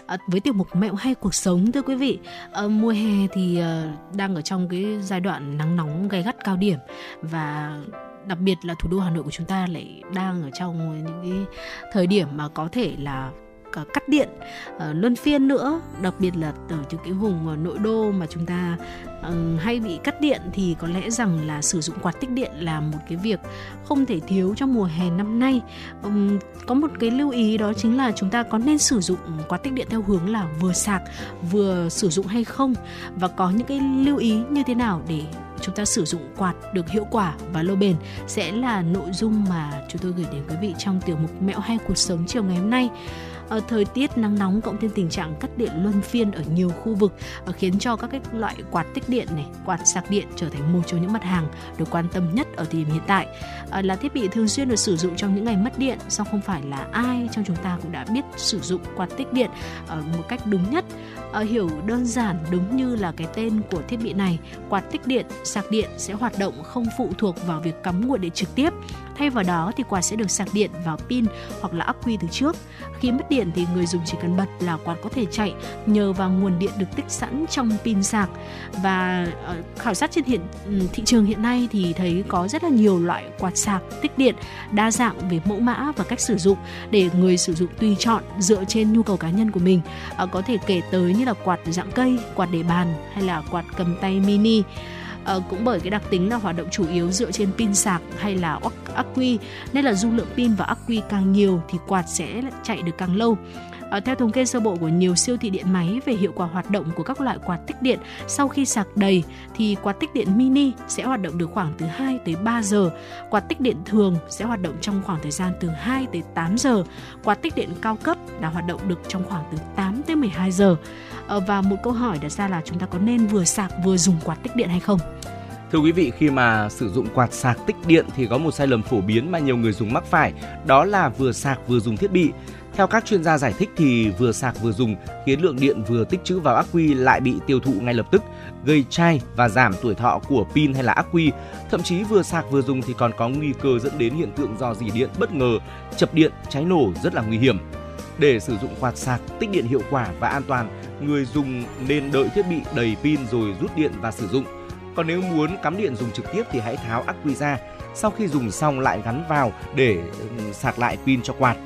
à, với tiểu mục mẹo hay cuộc sống thưa quý vị. à, mùa hè thì à, đang ở trong cái giai đoạn nắng nóng gay gắt cao điểm và đặc biệt là thủ đô Hà Nội của chúng ta lại đang ở trong những cái thời điểm mà có thể là cắt điện uh, luân phiên nữa. Đặc biệt là ở những cái vùng ờ, nội đô mà chúng ta uh, hay bị cắt điện thì có lẽ rằng là sử dụng quạt tích điện là một cái việc không thể thiếu trong mùa hè năm nay. Um, có một cái lưu ý đó chính là chúng ta có nên sử dụng quạt tích điện theo hướng là vừa sạc vừa sử dụng hay không? Và có những cái lưu ý như thế nào để chúng ta sử dụng quạt được hiệu quả và lâu bền? Sẽ là nội dung mà chúng tôi gửi đến quý vị trong tiểu mục mẹo hay cuộc sống chiều ngày hôm nay. Ờ, thời tiết nắng nóng cộng thêm tình trạng cắt điện luân phiên ở nhiều khu vực ờ, khiến cho các cái loại quạt tích điện này, quạt sạc điện trở thành một trong những mặt hàng được quan tâm nhất ở thời điểm hiện tại. Ờ, là thiết bị thường xuyên được sử dụng trong những ngày mất điện, song không phải là ai trong chúng ta cũng đã biết sử dụng quạt tích điện ở một cách đúng nhất. Hiểu đơn giản đúng như là cái tên của thiết bị này, quạt tích điện, sạc điện sẽ hoạt động không phụ thuộc vào việc cắm nguồn điện trực tiếp. Thay vào đó thì quạt sẽ được sạc điện vào pin hoặc là ắc quy từ trước. Khi mất điện thì người dùng chỉ cần bật là quạt có thể chạy nhờ vào nguồn điện được tích sẵn trong pin sạc. Và ờ, khảo sát trên hiện ừ, thị trường hiện nay thì thấy có rất là nhiều loại quạt sạc tích điện đa dạng về mẫu mã và cách sử dụng để người sử dụng tùy chọn dựa trên nhu cầu cá nhân của mình. Ờ, có thể kể tới như là quạt dạng cây, quạt để bàn hay là quạt cầm tay mini. Ờ, cũng bởi cái đặc tính là hoạt động chủ yếu dựa trên pin sạc hay là ắc- quy nên là dung lượng pin và ắc quy càng nhiều thì quạt sẽ chạy được càng lâu. À, theo thống kê sơ bộ của nhiều siêu thị điện máy về hiệu quả hoạt động của các loại quạt tích điện sau khi sạc đầy thì quạt tích điện mini sẽ hoạt động được khoảng từ 2 tới 3 giờ, quạt tích điện thường sẽ hoạt động trong khoảng thời gian từ 2 tới 8 giờ, quạt tích điện cao cấp là hoạt động được trong khoảng từ 8 tới 12 giờ. Ờ, và một câu hỏi đặt ra là chúng ta có nên vừa sạc vừa dùng quạt tích điện hay không? Thưa quý vị, khi mà sử dụng quạt sạc tích điện thì có một sai lầm phổ biến mà nhiều người dùng mắc phải, đó là vừa sạc vừa dùng thiết bị. Theo các chuyên gia giải thích thì vừa sạc vừa dùng khiến lượng điện vừa tích trữ vào ắc quy lại bị tiêu thụ ngay lập tức, gây chai và giảm tuổi thọ của pin hay là ắc quy. Thậm chí vừa sạc vừa dùng thì còn có nguy cơ dẫn đến hiện tượng do dỉ điện bất ngờ, chập điện, cháy nổ rất là nguy hiểm. Để sử dụng quạt sạc tích điện hiệu quả và an toàn, người dùng nên đợi thiết bị đầy pin rồi rút điện và sử dụng. Còn nếu muốn cắm điện dùng trực tiếp thì hãy tháo ắc quy ra. Sau khi dùng xong lại gắn vào để sạc lại pin cho quạt.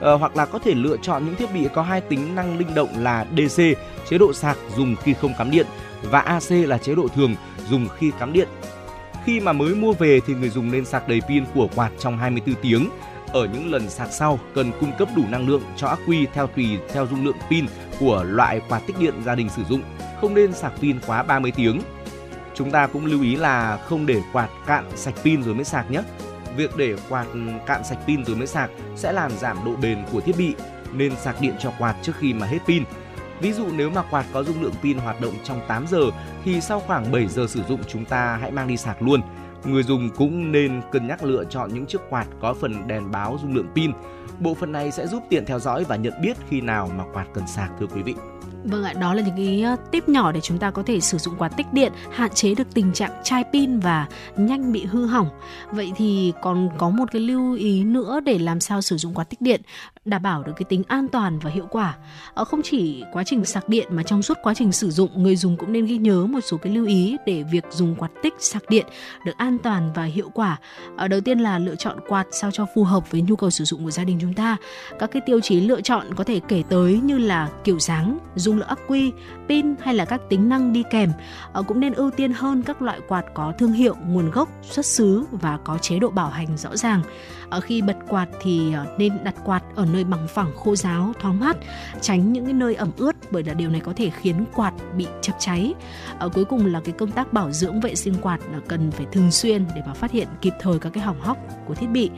Ờ, hoặc là có thể lựa chọn những thiết bị có hai tính năng linh động là DC, chế độ sạc dùng khi không cắm điện và AC là chế độ thường dùng khi cắm điện. Khi mà mới mua về thì người dùng nên sạc đầy pin của quạt trong 24 tiếng. Ở những lần sạc sau cần cung cấp đủ năng lượng cho ắc quy theo tùy theo dung lượng pin của loại quạt tích điện gia đình sử dụng, không nên sạc pin quá 30 tiếng. Chúng ta cũng lưu ý là không để quạt cạn sạch pin rồi mới sạc nhé. Việc để quạt cạn sạch pin rồi mới sạc sẽ làm giảm độ bền của thiết bị nên sạc điện cho quạt trước khi mà hết pin. Ví dụ nếu mà quạt có dung lượng pin hoạt động trong 8 giờ thì sau khoảng 7 giờ sử dụng chúng ta hãy mang đi sạc luôn. Người dùng cũng nên cân nhắc lựa chọn những chiếc quạt có phần đèn báo dung lượng pin. Bộ phận này sẽ giúp tiện theo dõi và nhận biết khi nào mà quạt cần sạc thưa quý vị. Vâng ạ, đó là những cái tip nhỏ để chúng ta có thể sử dụng quạt tích điện, hạn chế được tình trạng chai pin và nhanh bị hư hỏng. Vậy thì còn có một cái lưu ý nữa để làm sao sử dụng quạt tích điện đảm bảo được cái tính an toàn và hiệu quả. Ờ, không chỉ quá trình sạc điện mà trong suốt quá trình sử dụng, người dùng cũng nên ghi nhớ một số cái lưu ý để việc dùng quạt tích sạc điện được an toàn và hiệu quả. Ở đầu tiên là lựa chọn quạt sao cho phù hợp với nhu cầu sử dụng của gia đình chúng ta. Các cái tiêu chí lựa chọn có thể kể tới như là kiểu dáng, dung lượng ắc quy, pin hay là các tính năng đi kèm. Ờ, cũng nên ưu tiên hơn các loại quạt có thương hiệu, nguồn gốc, xuất xứ và có chế độ bảo hành rõ ràng. Ở khi bật quạt thì ờ, nên đặt quạt ở nơi bằng phẳng khô ráo, thoáng mát, tránh những cái nơi ẩm ướt bởi là điều này có thể khiến quạt bị chập cháy. Ở cuối cùng là cái công tác bảo dưỡng vệ sinh quạt là cần phải thường xuyên để mà phát hiện kịp thời các cái hỏng hóc của thiết bị.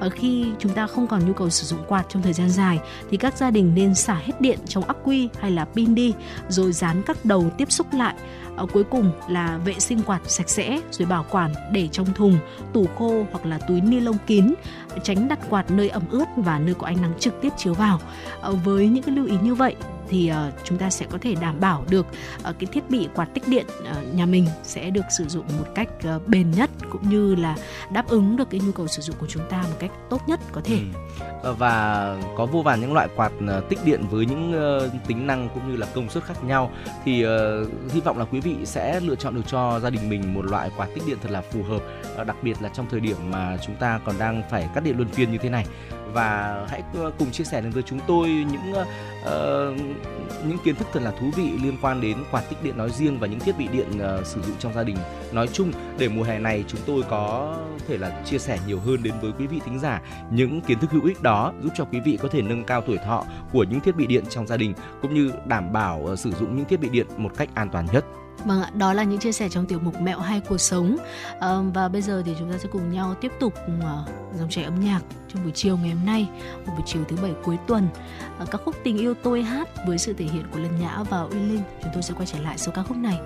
Ở khi chúng ta không còn nhu cầu sử dụng quạt trong thời gian dài, thì các gia đình nên xả hết điện trong ắc quy hay là pin đi, rồi dán các đầu tiếp xúc lại. Ở cuối cùng là vệ sinh quạt sạch sẽ, rồi bảo quản để trong thùng, tủ khô hoặc là túi ni lông kín, tránh đặt quạt nơi ẩm ướt và nơi có ánh nắng trực tiếp chiếu vào. Ờ, với những cái lưu ý như vậy thì ờ, chúng ta sẽ có thể đảm bảo được ờ, cái thiết bị quạt tích điện ờ, nhà mình sẽ được sử dụng một cách bền nhất cũng như là đáp ứng được cái nhu cầu sử dụng của chúng ta một cách tốt nhất có thể. ừ. và có vô vàn những loại quạt tích điện với những tính năng cũng như là công suất khác nhau thì hy vọng là quý vị sẽ lựa chọn được cho gia đình mình một loại quạt tích điện thật là phù hợp đặc biệt là trong thời điểm mà chúng ta còn đang phải cắt điện luân phiên như thế này và hãy cùng chia sẻ đến với chúng tôi những uh, những kiến thức thật là thú vị liên quan đến quạt tích điện nói riêng và những thiết bị điện uh, sử dụng trong gia đình nói chung để mùa hè này chúng tôi có thể là chia sẻ nhiều hơn đến với quý vị thính giả những kiến thức hữu ích đó giúp cho quý vị có thể nâng cao tuổi thọ của những thiết bị điện trong gia đình cũng như đảm bảo uh, sử dụng những thiết bị điện một cách an toàn nhất. Vâng ạ, đó là những chia sẻ trong tiểu mục mẹo hay cuộc sống. à, và bây giờ thì chúng ta sẽ cùng nhau tiếp tục uh, dòng chảy âm nhạc trong buổi chiều ngày hôm nay, một buổi chiều thứ bảy cuối tuần. Ờ, à, Các khúc Tình yêu tôi hát với sự thể hiện của Lân Nhã và Uy Linh. Chúng tôi sẽ quay trở lại sau ca khúc này.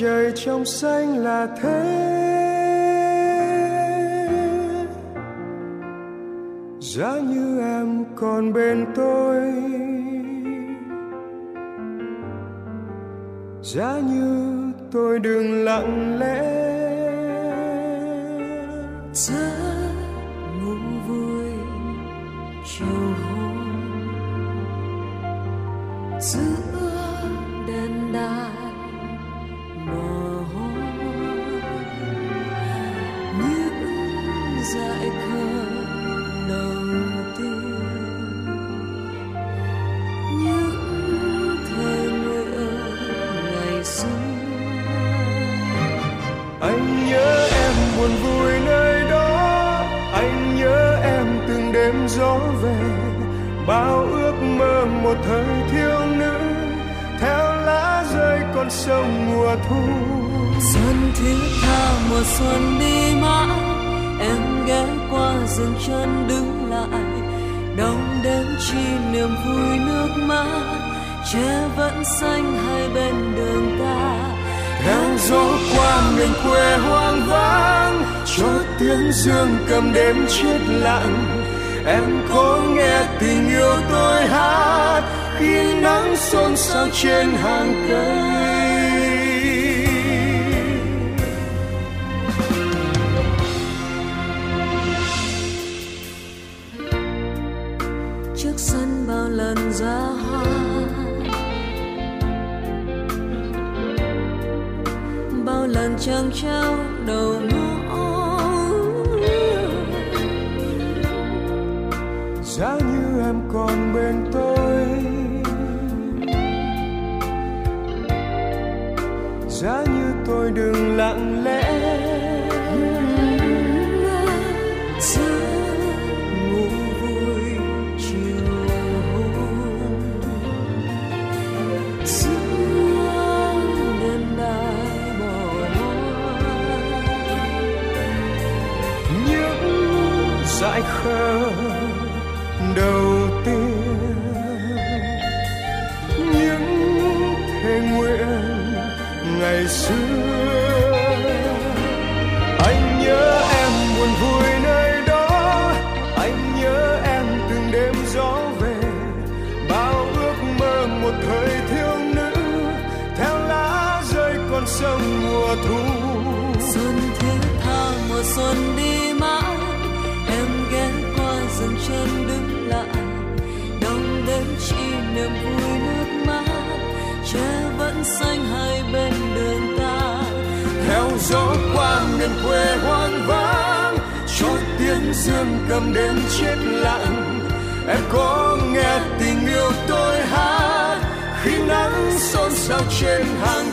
Trời trong xanh là thế. Giá như em còn bên tôi. Giá như tôi đừng lặng lẽ. Giấc ngủ vui chiều hôm. Giữa chi niềm vui nước mắt tre vẫn xanh hai bên đường ta. Theo gió qua miền quê hoang vắng, cho tiếng dương cầm đêm chết lặng. Em có nghe tình yêu tôi hát, khi nắng xôn xao trên hàng cây. Lần chẳng trao đầu ngõ. Giá như em còn bên tôi. Giá như tôi đừng lặng lẽ. Xanh hai bên đường ta. Theo gió qua miền quê hoang vắng trôi tiếng dương cầm đêm chết lặng. Em có nghe tình yêu tôi hát, khi nắng xôn xao trên hàng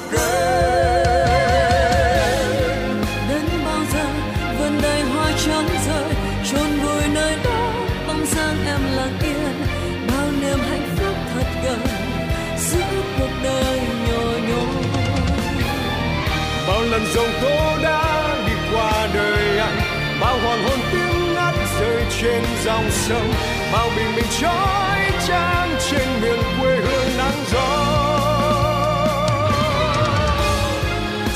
lần dòng tố đã đi qua đời anh bao hoàng hôn tiếng ngắt rơi trên dòng sông bao bình minh trói trang trên miền quê hương nắng gió.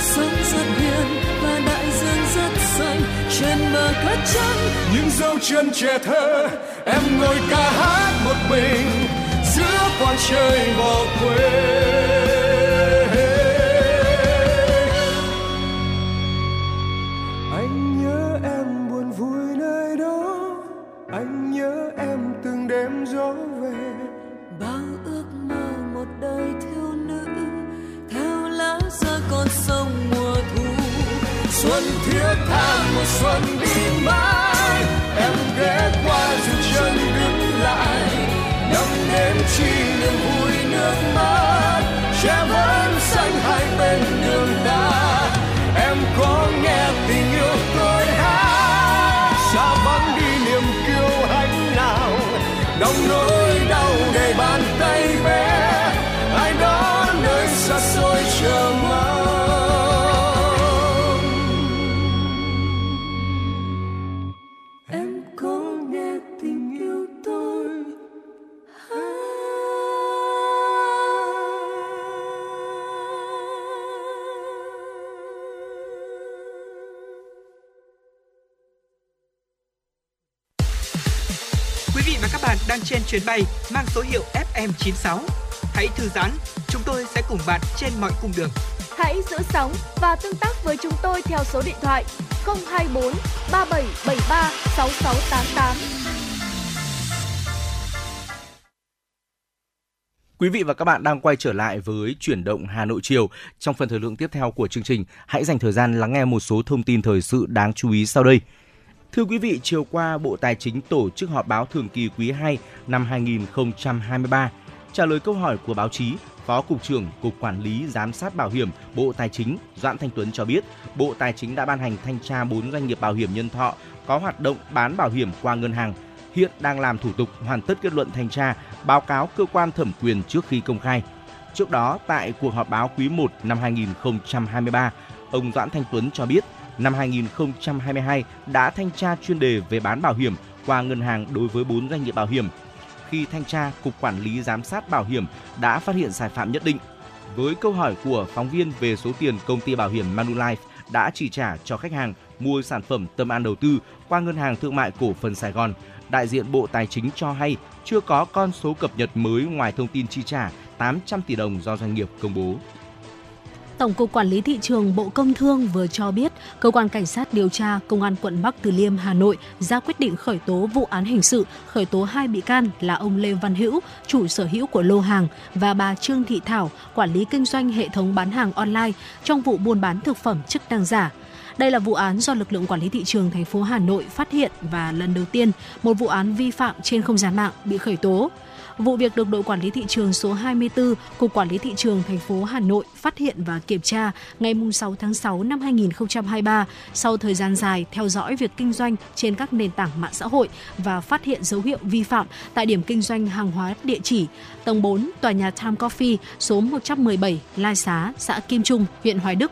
Sống rất hiền và đại dương rất xanh trên bờ cát trắng những dấu chân trẻ thơ em ngồi ca hát một mình giữa quang trời bỏ quê đang trên chuyến bay mang số hiệu FM96. Hãy thư giãn, chúng tôi sẽ cùng bạn trên mọi cung đường. Hãy giữ sóng và tương tác với chúng tôi theo số điện thoại 024 3773 6688. Quý vị và các bạn đang quay trở lại với chuyển động Hà Nội chiều. Trong phần thời lượng tiếp theo của chương trình, hãy dành thời gian lắng nghe một số thông tin thời sự đáng chú ý sau đây. Thưa quý vị, chiều qua Bộ Tài chính tổ chức họp báo thường kỳ quý 2 năm 2023. Trả lời câu hỏi của báo chí, Phó Cục trưởng Cục Quản lý Giám sát Bảo hiểm Bộ Tài chính Doãn Thanh Tuấn cho biết, Bộ Tài chính đã ban hành thanh tra 4 doanh nghiệp bảo hiểm nhân thọ có hoạt động bán bảo hiểm qua ngân hàng. Hiện đang làm thủ tục hoàn tất kết luận thanh tra, báo cáo cơ quan thẩm quyền trước khi công khai. Trước đó, tại cuộc họp báo quý 1 năm 2023, ông Doãn Thanh Tuấn cho biết, năm 2022 đã thanh tra chuyên đề về bán bảo hiểm qua ngân hàng đối với 4 doanh nghiệp bảo hiểm. Khi thanh tra, Cục Quản lý Giám sát Bảo hiểm đã phát hiện sai phạm nhất định. Với câu hỏi của phóng viên về số tiền công ty bảo hiểm Manulife đã chi trả cho khách hàng mua sản phẩm Tâm An đầu tư qua Ngân hàng Thương mại Cổ phần Sài Gòn, đại diện Bộ Tài chính cho hay chưa có con số cập nhật mới ngoài thông tin chi trả 800 tỷ đồng do doanh nghiệp công bố. Tổng cục Quản lý thị trường Bộ Công Thương vừa cho biết, cơ quan cảnh sát điều tra Công an quận Bắc Từ Liêm, Hà Nội ra quyết định khởi tố vụ án hình sự, khởi tố hai bị can là ông Lê Văn Hữu, chủ sở hữu của lô hàng và bà Trương Thị Thảo, quản lý kinh doanh hệ thống bán hàng online trong vụ buôn bán thực phẩm chức năng giả. Đây là vụ án do lực lượng quản lý thị trường thành phố Hà Nội phát hiện và lần đầu tiên một vụ án vi phạm trên không gian mạng bị khởi tố. Vụ việc được đội quản lý thị trường số 24, Cục Quản lý thị trường thành phố Hà Nội phát hiện và kiểm tra ngày 6 tháng 6 năm 2023 sau thời gian dài theo dõi việc kinh doanh trên các nền tảng mạng xã hội và phát hiện dấu hiệu vi phạm tại điểm kinh doanh hàng hóa địa chỉ tầng 4 tòa nhà Time Coffee số 117 Lai Xá, xã Kim Trung, huyện Hoài Đức.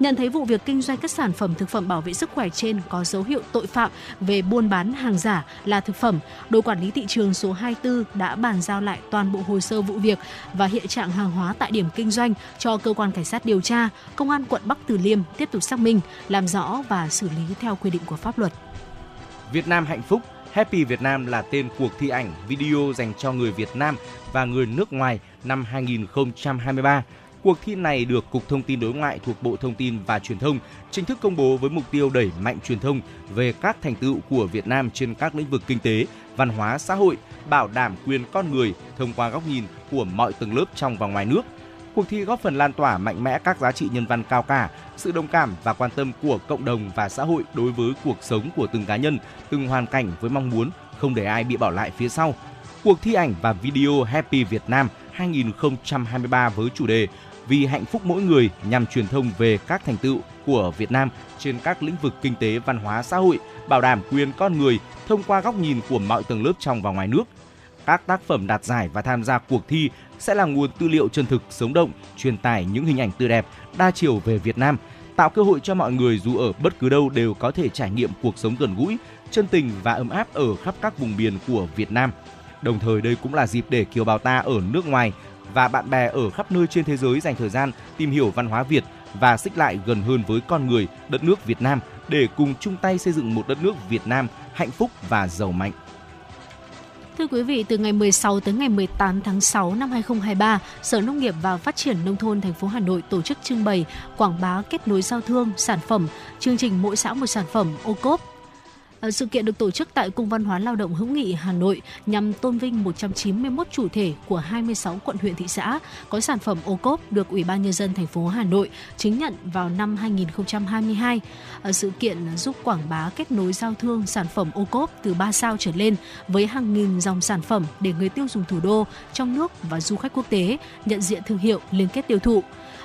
Nhận thấy vụ việc kinh doanh các sản phẩm thực phẩm bảo vệ sức khỏe trên có dấu hiệu tội phạm về buôn bán hàng giả là thực phẩm, đội quản lý thị trường số 24 đã bàn giao lại toàn bộ hồ sơ vụ việc và hiện trạng hàng hóa tại điểm kinh doanh cho cơ quan cảnh sát điều tra, công an quận Bắc Từ Liêm tiếp tục xác minh, làm rõ và xử lý theo quy định của pháp luật. Việt Nam hạnh phúc Happy Việt Nam là tên cuộc thi ảnh video dành cho người Việt Nam và người nước ngoài năm 2023. Cuộc thi này được Cục Thông tin Đối ngoại thuộc Bộ Thông tin và Truyền thông chính thức công bố với mục tiêu đẩy mạnh truyền thông về các thành tựu của Việt Nam trên các lĩnh vực kinh tế, văn hóa, xã hội, bảo đảm quyền con người thông qua góc nhìn của mọi tầng lớp trong và ngoài nước. Cuộc thi góp phần lan tỏa mạnh mẽ các giá trị nhân văn cao cả, sự đồng cảm và quan tâm của cộng đồng và xã hội đối với cuộc sống của từng cá nhân, từng hoàn cảnh với mong muốn không để ai bị bỏ lại phía sau. Cuộc thi ảnh và video Happy Việt Nam 2023 với chủ đề vì hạnh phúc mỗi người nhằm truyền thông về các thành tựu của Việt Nam trên các lĩnh vực kinh tế, văn hóa, xã hội, bảo đảm quyền con người thông qua góc nhìn của mọi tầng lớp trong và ngoài nước. Các tác phẩm đạt giải và tham gia cuộc thi sẽ là nguồn tư liệu chân thực, sống động, truyền tải những hình ảnh tươi đẹp, đa chiều về Việt Nam, tạo cơ hội cho mọi người dù ở bất cứ đâu đều có thể trải nghiệm cuộc sống gần gũi, chân tình và ấm áp ở khắp các vùng miền của Việt Nam. Đồng thời đây cũng là dịp để kiều bào ta ở nước ngoài và bạn bè ở khắp nơi trên thế giới dành thời gian tìm hiểu văn hóa Việt và xích lại gần hơn với con người đất nước Việt Nam để cùng chung tay xây dựng một đất nước Việt Nam hạnh phúc và giàu mạnh. Thưa quý vị, từ ngày 16 tới ngày 18 tháng 6 năm 2023, Sở Nông nghiệp và Phát triển Nông thôn thành phố Hà Nội tổ chức trưng bày quảng bá kết nối giao thương sản phẩm, chương trình mỗi xã một sản phẩm ô cốp Ờ, sự kiện được tổ chức tại Cung văn hóa lao động hữu nghị Hà Nội nhằm tôn vinh 191 chủ thể của 26 quận huyện thị xã có sản phẩm ô cốp được Ủy ban nhân dân thành phố Hà Nội chứng nhận vào năm 2022. Ờ, sự kiện giúp quảng bá kết nối giao thương sản phẩm ô cốp từ 3 sao trở lên với hàng nghìn dòng sản phẩm để người tiêu dùng thủ đô, trong nước và du khách quốc tế nhận diện thương hiệu, liên kết tiêu thụ.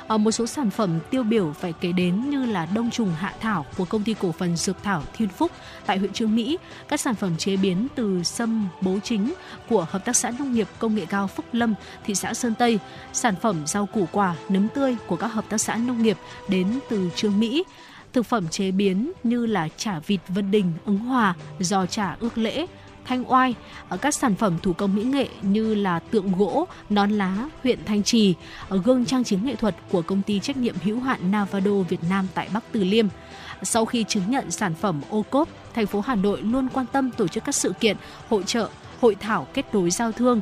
Ở một số sản phẩm tiêu biểu phải kể đến như là đông trùng hạ thảo của công ty cổ phần dược thảo Thiên Phúc tại huyện Trương Mỹ, các sản phẩm chế biến từ sâm bố chính của hợp tác xã nông nghiệp công nghệ cao Phúc Lâm, thị xã Sơn Tây, sản phẩm rau củ quả, nấm tươi của các hợp tác xã nông nghiệp đến từ Trương Mỹ. Thực phẩm chế biến như là chả vịt Vân Đình, Ứng Hòa, giò chả ước lễ, thanh oai, ở các sản phẩm thủ công mỹ nghệ như là tượng gỗ, nón lá, huyện Thanh Trì, ở gương trang trí nghệ thuật của công ty trách nhiệm hữu hạn Navado Việt Nam tại Bắc Từ Liêm. Sau khi chứng nhận sản phẩm ô cốp, thành phố Hà Nội luôn quan tâm tổ chức các sự kiện, hội trợ, hội thảo kết nối giao thương,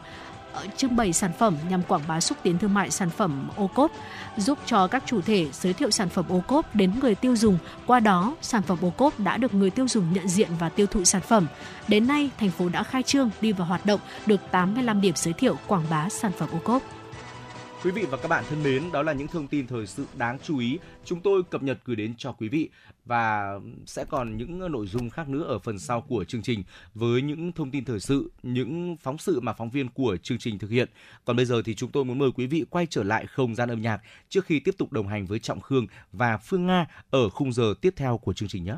Ờ, trưng bày sản phẩm nhằm quảng bá xúc tiến thương mại sản phẩm ô cốp, giúp cho các chủ thể giới thiệu sản phẩm ô cốp đến người tiêu dùng. Qua đó, sản phẩm ô cốp đã được người tiêu dùng nhận diện và tiêu thụ sản phẩm. Đến nay, thành phố đã khai trương đi vào hoạt động được 85 điểm giới thiệu quảng bá sản phẩm ô cốp. Quý vị và các bạn thân mến, đó là những thông tin thời sự đáng chú ý chúng tôi cập nhật gửi đến cho quý vị và sẽ còn những nội dung khác nữa ở phần sau của chương trình với những thông tin thời sự, những phóng sự mà phóng viên của chương trình thực hiện. Còn bây giờ thì chúng tôi muốn mời quý vị quay trở lại không gian âm nhạc trước khi tiếp tục đồng hành với Trọng Khương và Phương Nga ở khung giờ tiếp theo của chương trình nhé.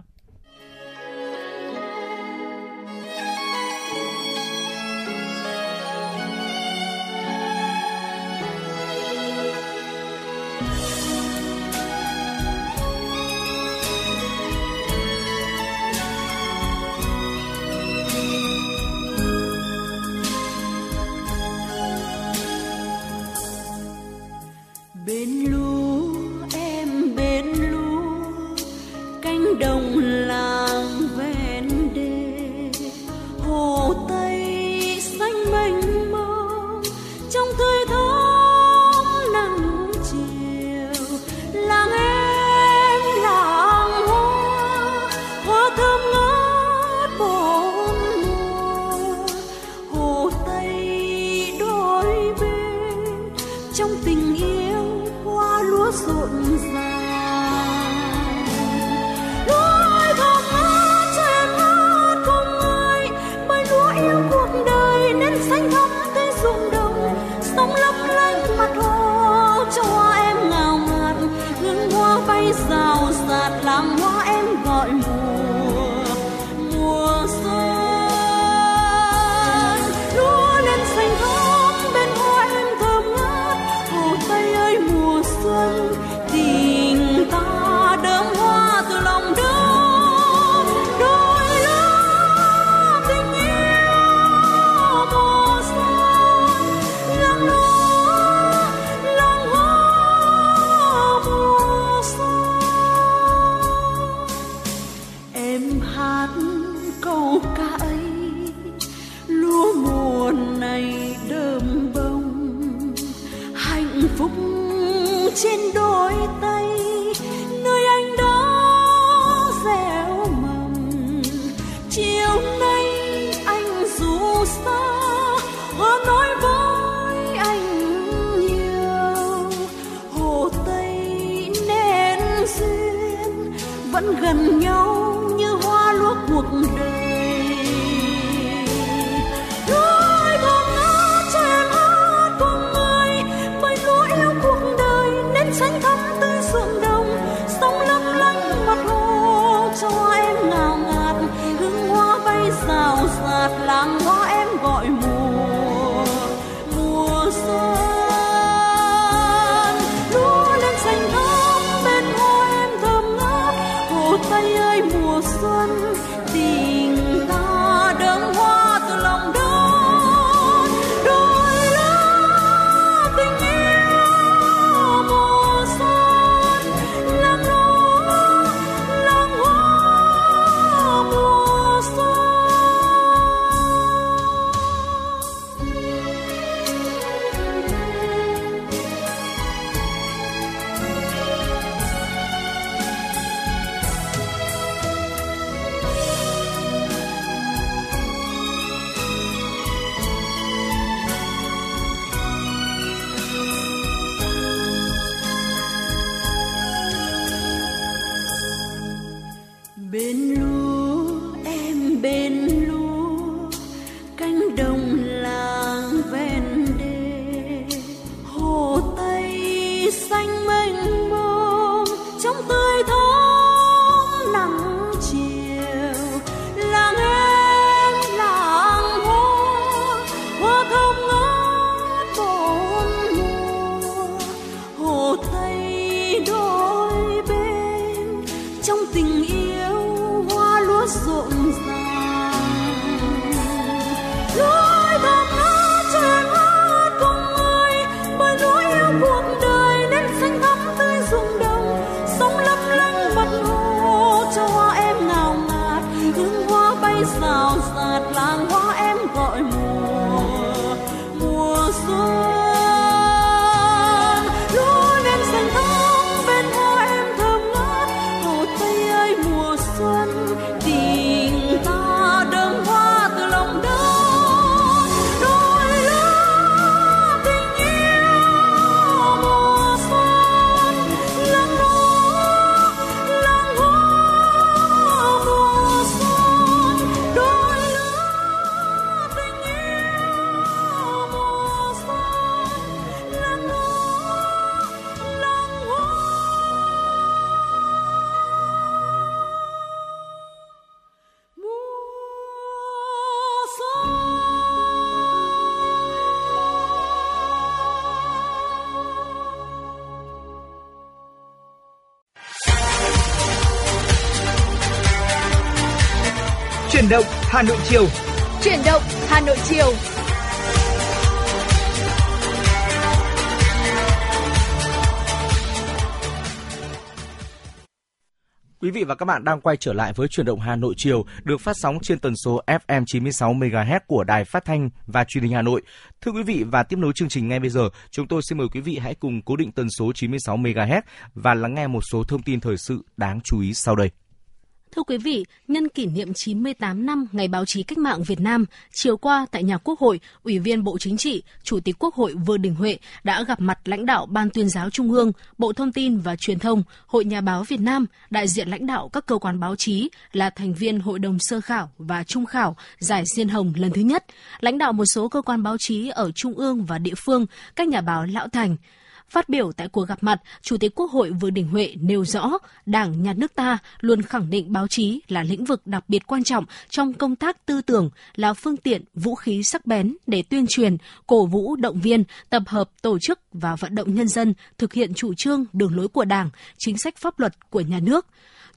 Hà Nội chiều. Chuyển động Hà Nội chiều. Quý vị và các bạn đang quay trở lại với chuyển động Hà Nội chiều được phát sóng trên tần số FM 96 MHz của Đài Phát thanh và Truyền hình Hà Nội. Thưa quý vị và tiếp nối chương trình ngay bây giờ, chúng tôi xin mời quý vị hãy cùng cố định tần số 96 MHz và lắng nghe một số thông tin thời sự đáng chú ý sau đây. Thưa quý vị, nhân kỷ niệm 98 năm Ngày báo chí cách mạng Việt Nam, chiều qua tại nhà Quốc hội, Ủy viên Bộ Chính trị, Chủ tịch Quốc hội Vương Đình Huệ đã gặp mặt lãnh đạo Ban tuyên giáo Trung ương, Bộ Thông tin và Truyền thông, Hội Nhà báo Việt Nam, đại diện lãnh đạo các cơ quan báo chí là thành viên Hội đồng sơ khảo và trung khảo giải Diên Hồng lần thứ nhất, lãnh đạo một số cơ quan báo chí ở Trung ương và địa phương, các nhà báo lão thành. Phát biểu tại cuộc gặp mặt, Chủ tịch Quốc hội Vương Đình Huệ nêu rõ, Đảng, Nhà nước ta luôn khẳng định báo chí là lĩnh vực đặc biệt quan trọng trong công tác tư tưởng, là phương tiện, vũ khí sắc bén để tuyên truyền, cổ vũ, động viên, tập hợp, tổ chức và vận động nhân dân thực hiện chủ trương, đường lối của Đảng, chính sách pháp luật của nhà nước.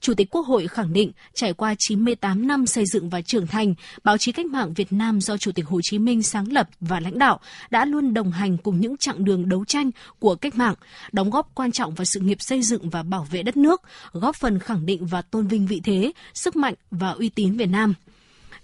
Chủ tịch Quốc hội khẳng định, trải qua 98 năm xây dựng và trưởng thành, báo chí cách mạng Việt Nam do Chủ tịch Hồ Chí Minh sáng lập và lãnh đạo đã luôn đồng hành cùng những chặng đường đấu tranh của cách mạng, đóng góp quan trọng vào sự nghiệp xây dựng và bảo vệ đất nước, góp phần khẳng định và tôn vinh vị thế, sức mạnh và uy tín Việt Nam.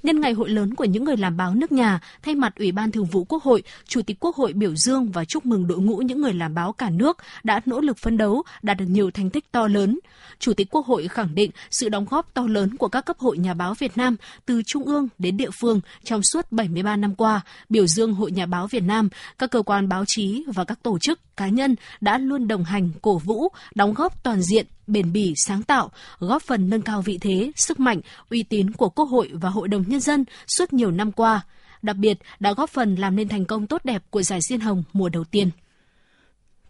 Nhân ngày hội lớn của những người làm báo nước nhà, thay mặt Ủy ban Thường vụ Quốc hội, Chủ tịch Quốc hội biểu dương và chúc mừng đội ngũ những người làm báo cả nước đã nỗ lực phấn đấu, đạt được nhiều thành tích to lớn. Chủ tịch Quốc hội khẳng định sự đóng góp to lớn của các cấp hội nhà báo Việt Nam từ trung ương đến địa phương trong suốt 73 năm qua, biểu dương Hội Nhà báo Việt Nam, các cơ quan báo chí và các tổ chức, cá nhân đã luôn đồng hành, cổ vũ, đóng góp toàn diện bền bỉ, sáng tạo, góp phần nâng cao vị thế, sức mạnh, uy tín của Quốc hội và Hội đồng Nhân dân suốt nhiều năm qua. Đặc biệt đã góp phần làm nên thành công tốt đẹp của giải Diên Hồng mùa đầu tiên.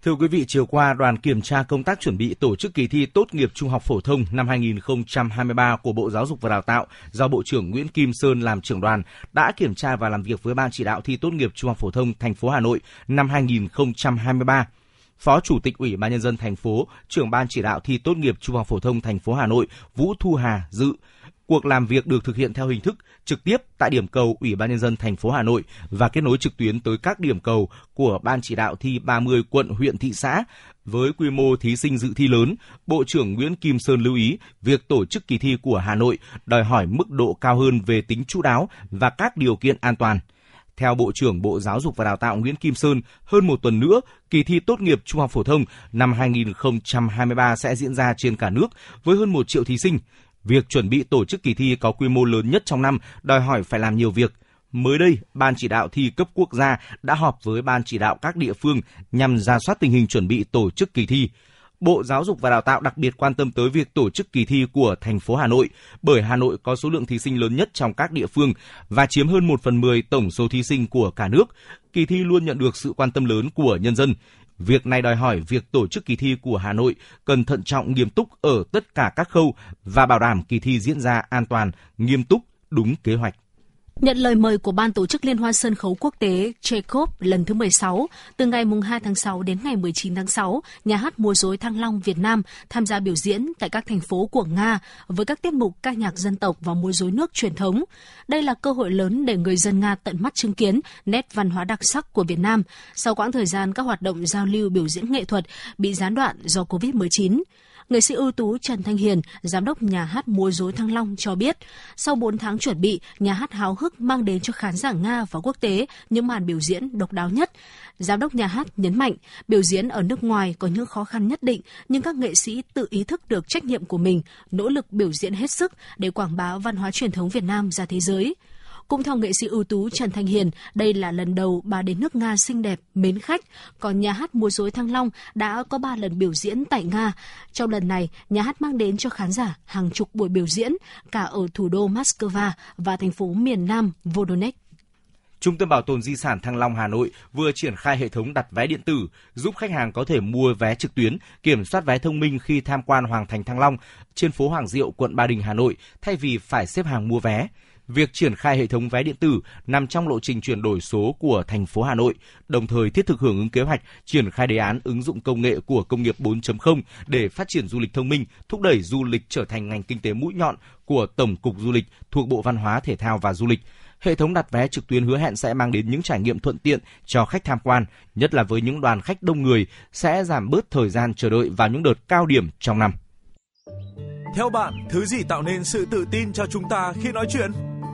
Thưa quý vị, chiều qua, đoàn kiểm tra công tác chuẩn bị tổ chức kỳ thi tốt nghiệp trung học phổ thông năm 2023 của Bộ Giáo dục và Đào tạo do Bộ trưởng Nguyễn Kim Sơn làm trưởng đoàn đã kiểm tra và làm việc với Ban chỉ đạo thi tốt nghiệp trung học phổ thông thành phố Hà Nội năm 2023. Phó Chủ tịch Ủy ban nhân dân thành phố, trưởng ban chỉ đạo thi tốt nghiệp trung học phổ thông thành phố Hà Nội Vũ Thu Hà dự. Cuộc làm việc được thực hiện theo hình thức trực tiếp tại điểm cầu Ủy ban nhân dân thành phố Hà Nội và kết nối trực tuyến tới các điểm cầu của ban chỉ đạo thi 30 quận, huyện, thị xã. Với quy mô thí sinh dự thi lớn, Bộ trưởng Nguyễn Kim Sơn lưu ý việc tổ chức kỳ thi của Hà Nội đòi hỏi mức độ cao hơn về tính chú đáo và các điều kiện an toàn. Theo Bộ trưởng Bộ Giáo dục và Đào tạo Nguyễn Kim Sơn, hơn một tuần nữa, kỳ thi tốt nghiệp trung học phổ thông năm 2023 sẽ diễn ra trên cả nước với hơn một triệu thí sinh. Việc chuẩn bị tổ chức kỳ thi có quy mô lớn nhất trong năm đòi hỏi phải làm nhiều việc. Mới đây, Ban chỉ đạo thi cấp quốc gia đã họp với Ban chỉ đạo các địa phương nhằm ra soát tình hình chuẩn bị tổ chức kỳ thi. Bộ Giáo dục và Đào tạo đặc biệt quan tâm tới việc tổ chức kỳ thi của thành phố Hà Nội, bởi Hà Nội có số lượng thí sinh lớn nhất trong các địa phương và chiếm hơn 1 phần 10 tổng số thí sinh của cả nước. Kỳ thi luôn nhận được sự quan tâm lớn của nhân dân. Việc này đòi hỏi việc tổ chức kỳ thi của Hà Nội cần thận trọng nghiêm túc ở tất cả các khâu và bảo đảm kỳ thi diễn ra an toàn, nghiêm túc, đúng kế hoạch. Nhận lời mời của Ban tổ chức Liên hoan sân khấu quốc tế Chekhov lần thứ 16, từ ngày 2 tháng 6 đến ngày 19 tháng 6, nhà hát múa rối Thăng Long Việt Nam tham gia biểu diễn tại các thành phố của Nga với các tiết mục ca nhạc dân tộc và múa rối nước truyền thống. Đây là cơ hội lớn để người dân Nga tận mắt chứng kiến nét văn hóa đặc sắc của Việt Nam sau quãng thời gian các hoạt động giao lưu biểu diễn nghệ thuật bị gián đoạn do Covid-19. Nghệ sĩ ưu tú Trần Thanh Hiền, giám đốc nhà hát múa rối Thăng Long cho biết, sau 4 tháng chuẩn bị, nhà hát háo hức mang đến cho khán giả Nga và quốc tế những màn biểu diễn độc đáo nhất. Giám đốc nhà hát nhấn mạnh, biểu diễn ở nước ngoài có những khó khăn nhất định, nhưng các nghệ sĩ tự ý thức được trách nhiệm của mình, nỗ lực biểu diễn hết sức để quảng bá văn hóa truyền thống Việt Nam ra thế giới. Cũng theo nghệ sĩ ưu tú Trần Thanh Hiền, đây là lần đầu bà đến nước Nga xinh đẹp, mến khách, còn nhà hát múa rối Thăng Long đã có 3 lần biểu diễn tại Nga. Trong lần này, nhà hát mang đến cho khán giả hàng chục buổi biểu diễn cả ở thủ đô Moscow và thành phố miền Nam Vodonek. Trung tâm Bảo tồn Di sản Thăng Long Hà Nội vừa triển khai hệ thống đặt vé điện tử, giúp khách hàng có thể mua vé trực tuyến, kiểm soát vé thông minh khi tham quan Hoàng thành Thăng Long trên phố Hoàng Diệu, quận Ba Đình, Hà Nội, thay vì phải xếp hàng mua vé. Việc triển khai hệ thống vé điện tử nằm trong lộ trình chuyển đổi số của thành phố Hà Nội, đồng thời thiết thực hưởng ứng kế hoạch triển khai đề án ứng dụng công nghệ của công nghiệp 4.0 để phát triển du lịch thông minh, thúc đẩy du lịch trở thành ngành kinh tế mũi nhọn của Tổng cục Du lịch thuộc Bộ Văn hóa, Thể thao và Du lịch. Hệ thống đặt vé trực tuyến hứa hẹn sẽ mang đến những trải nghiệm thuận tiện cho khách tham quan, nhất là với những đoàn khách đông người sẽ giảm bớt thời gian chờ đợi vào những đợt cao điểm trong năm. Theo bạn, thứ gì tạo nên sự tự tin cho chúng ta khi nói chuyện?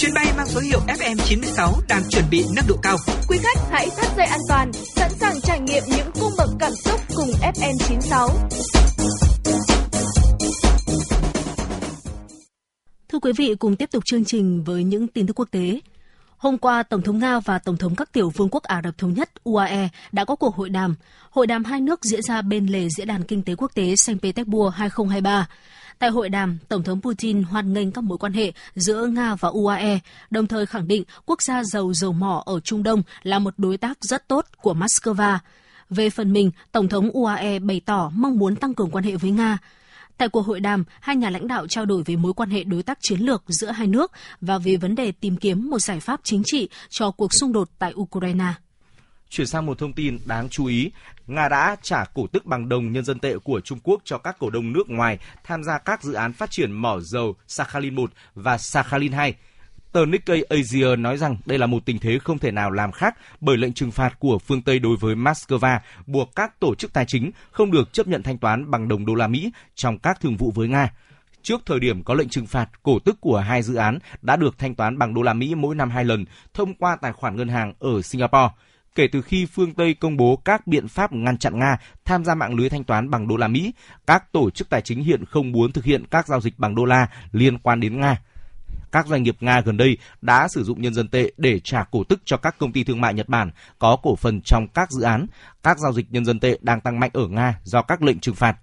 Chuyến bay mang số hiệu FM96 đang chuẩn bị nâng độ cao. Quý khách hãy thắt dây an toàn, sẵn sàng trải nghiệm những cung bậc cảm xúc cùng FM96. Thưa quý vị, cùng tiếp tục chương trình với những tin tức quốc tế. Hôm qua, Tổng thống Nga và Tổng thống các tiểu vương quốc Ả Rập Thống Nhất UAE đã có cuộc hội đàm. Hội đàm hai nước diễn ra bên lề Diễn đàn Kinh tế Quốc tế Saint Petersburg 2023. Tại hội đàm, Tổng thống Putin hoan nghênh các mối quan hệ giữa Nga và UAE, đồng thời khẳng định quốc gia giàu dầu mỏ ở Trung Đông là một đối tác rất tốt của Moscow. Về phần mình, Tổng thống UAE bày tỏ mong muốn tăng cường quan hệ với Nga. Tại cuộc hội đàm, hai nhà lãnh đạo trao đổi về mối quan hệ đối tác chiến lược giữa hai nước và về vấn đề tìm kiếm một giải pháp chính trị cho cuộc xung đột tại Ukraine. Chuyển sang một thông tin đáng chú ý, Nga đã trả cổ tức bằng đồng nhân dân tệ của Trung Quốc cho các cổ đông nước ngoài tham gia các dự án phát triển mỏ dầu Sakhalin 1 và Sakhalin 2. Tờ Nikkei Asia nói rằng đây là một tình thế không thể nào làm khác bởi lệnh trừng phạt của phương Tây đối với Moscow buộc các tổ chức tài chính không được chấp nhận thanh toán bằng đồng đô la Mỹ trong các thương vụ với Nga. Trước thời điểm có lệnh trừng phạt, cổ tức của hai dự án đã được thanh toán bằng đô la Mỹ mỗi năm hai lần thông qua tài khoản ngân hàng ở Singapore kể từ khi phương Tây công bố các biện pháp ngăn chặn Nga tham gia mạng lưới thanh toán bằng đô la Mỹ, các tổ chức tài chính hiện không muốn thực hiện các giao dịch bằng đô la liên quan đến Nga. Các doanh nghiệp Nga gần đây đã sử dụng nhân dân tệ để trả cổ tức cho các công ty thương mại Nhật Bản có cổ phần trong các dự án. Các giao dịch nhân dân tệ đang tăng mạnh ở Nga do các lệnh trừng phạt.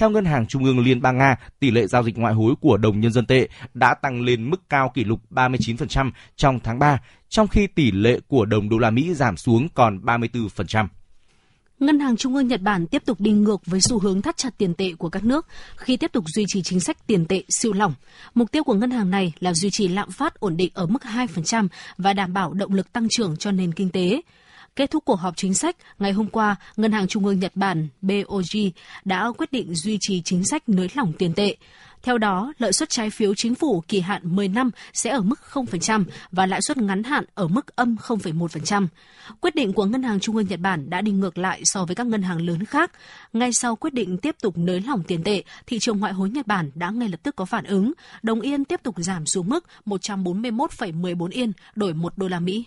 Theo Ngân hàng Trung ương Liên bang Nga, tỷ lệ giao dịch ngoại hối của đồng nhân dân tệ đã tăng lên mức cao kỷ lục 39% trong tháng 3, trong khi tỷ lệ của đồng đô la Mỹ giảm xuống còn 34%. Ngân hàng Trung ương Nhật Bản tiếp tục đi ngược với xu hướng thắt chặt tiền tệ của các nước khi tiếp tục duy trì chính sách tiền tệ siêu lỏng. Mục tiêu của ngân hàng này là duy trì lạm phát ổn định ở mức 2% và đảm bảo động lực tăng trưởng cho nền kinh tế. Kết thúc cuộc họp chính sách, ngày hôm qua, Ngân hàng Trung ương Nhật Bản BOJ đã quyết định duy trì chính sách nới lỏng tiền tệ. Theo đó, lợi suất trái phiếu chính phủ kỳ hạn 10 năm sẽ ở mức 0% và lãi suất ngắn hạn ở mức âm 0,1%. Quyết định của Ngân hàng Trung ương Nhật Bản đã đi ngược lại so với các ngân hàng lớn khác. Ngay sau quyết định tiếp tục nới lỏng tiền tệ, thị trường ngoại hối Nhật Bản đã ngay lập tức có phản ứng. Đồng yên tiếp tục giảm xuống mức 141,14 yên đổi 1 đô la Mỹ.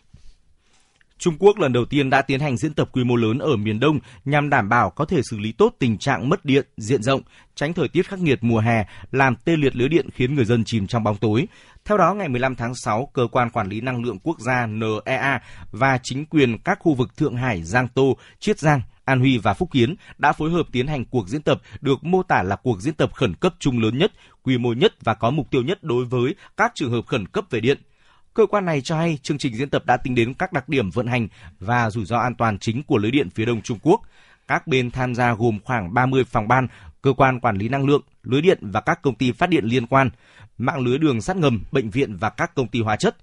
Trung Quốc lần đầu tiên đã tiến hành diễn tập quy mô lớn ở miền Đông nhằm đảm bảo có thể xử lý tốt tình trạng mất điện diện rộng, tránh thời tiết khắc nghiệt mùa hè làm tê liệt lưới điện khiến người dân chìm trong bóng tối. Theo đó, ngày 15 tháng 6, Cơ quan Quản lý Năng lượng Quốc gia NEA và chính quyền các khu vực Thượng Hải, Giang Tô, Chiết Giang, An Huy và Phúc Kiến đã phối hợp tiến hành cuộc diễn tập được mô tả là cuộc diễn tập khẩn cấp chung lớn nhất, quy mô nhất và có mục tiêu nhất đối với các trường hợp khẩn cấp về điện. Cơ quan này cho hay chương trình diễn tập đã tính đến các đặc điểm vận hành và rủi ro an toàn chính của lưới điện phía đông Trung Quốc. Các bên tham gia gồm khoảng 30 phòng ban, cơ quan quản lý năng lượng, lưới điện và các công ty phát điện liên quan, mạng lưới đường sắt ngầm, bệnh viện và các công ty hóa chất.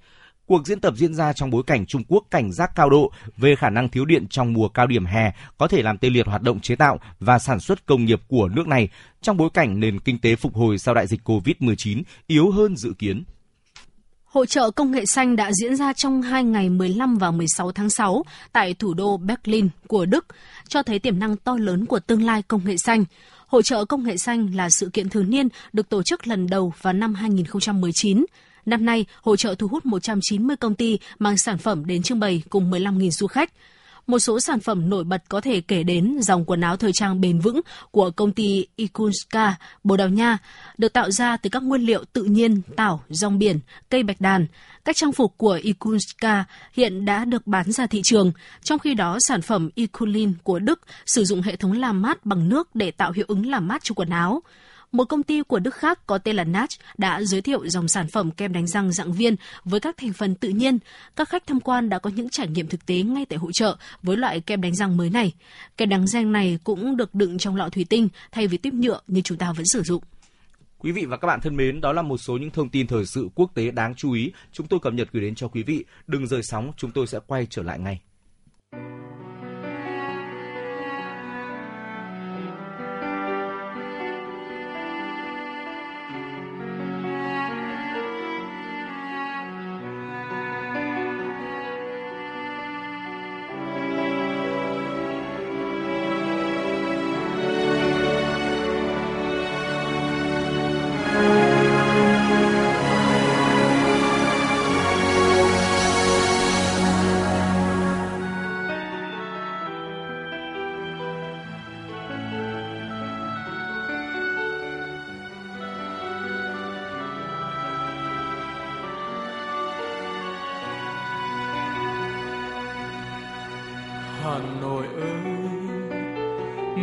Cuộc diễn tập diễn ra trong bối cảnh Trung Quốc cảnh giác cao độ về khả năng thiếu điện trong mùa cao điểm hè có thể làm tê liệt hoạt động chế tạo và sản xuất công nghiệp của nước này trong bối cảnh nền kinh tế phục hồi sau đại dịch COVID-19 yếu hơn dự kiến. Hội trợ công nghệ xanh đã diễn ra trong hai ngày 15 và 16 tháng 6 tại thủ đô Berlin của Đức, cho thấy tiềm năng to lớn của tương lai công nghệ xanh. Hội trợ công nghệ xanh là sự kiện thường niên được tổ chức lần đầu vào năm 2019. Năm nay, hội trợ thu hút 190 công ty mang sản phẩm đến trưng bày cùng 15.000 du khách. Một số sản phẩm nổi bật có thể kể đến dòng quần áo thời trang bền vững của công ty Ikunska, Bồ Đào Nha, được tạo ra từ các nguyên liệu tự nhiên, tảo, rong biển, cây bạch đàn. Các trang phục của Ikunska hiện đã được bán ra thị trường, trong khi đó sản phẩm Ikulin của Đức sử dụng hệ thống làm mát bằng nước để tạo hiệu ứng làm mát cho quần áo. Một công ty của Đức khác có tên là Natch đã giới thiệu dòng sản phẩm kem đánh răng dạng viên với các thành phần tự nhiên. Các khách tham quan đã có những trải nghiệm thực tế ngay tại hội trợ với loại kem đánh răng mới này. Kem đánh răng này cũng được đựng trong lọ thủy tinh thay vì tiếp nhựa như chúng ta vẫn sử dụng. Quý vị và các bạn thân mến, đó là một số những thông tin thời sự quốc tế đáng chú ý chúng tôi cập nhật gửi đến cho quý vị. Đừng rời sóng, chúng tôi sẽ quay trở lại ngay.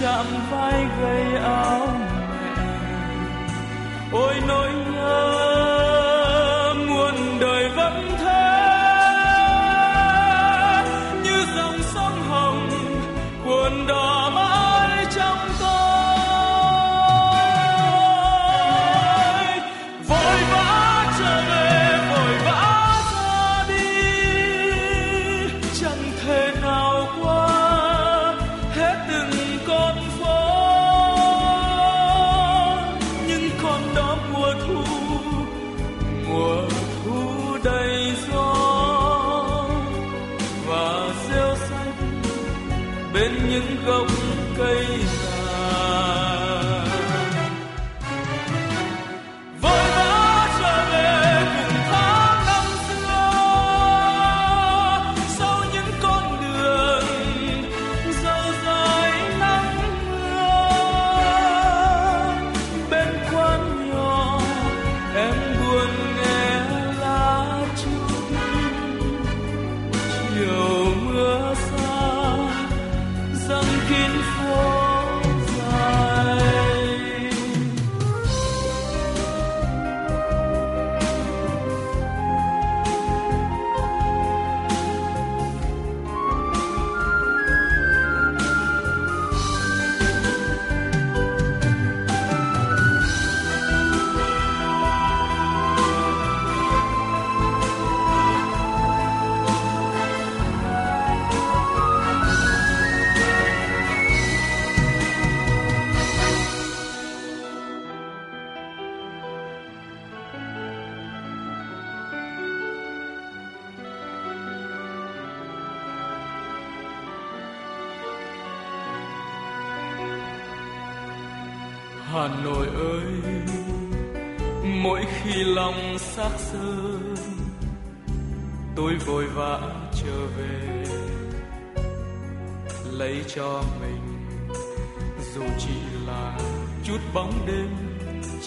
chạm vai gầy áo mẹ. Ôi nỗi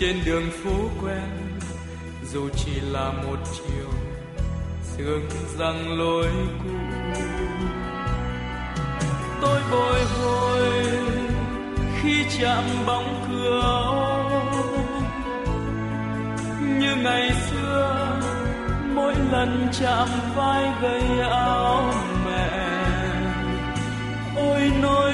trên đường phố quen, dù chỉ là một chiều, sương răng lối cũ. Tôi bồi hồi khi chạm bóng cửa, như ngày xưa, mỗi lần chạm vai gầy áo mẹ. Ôi nỗi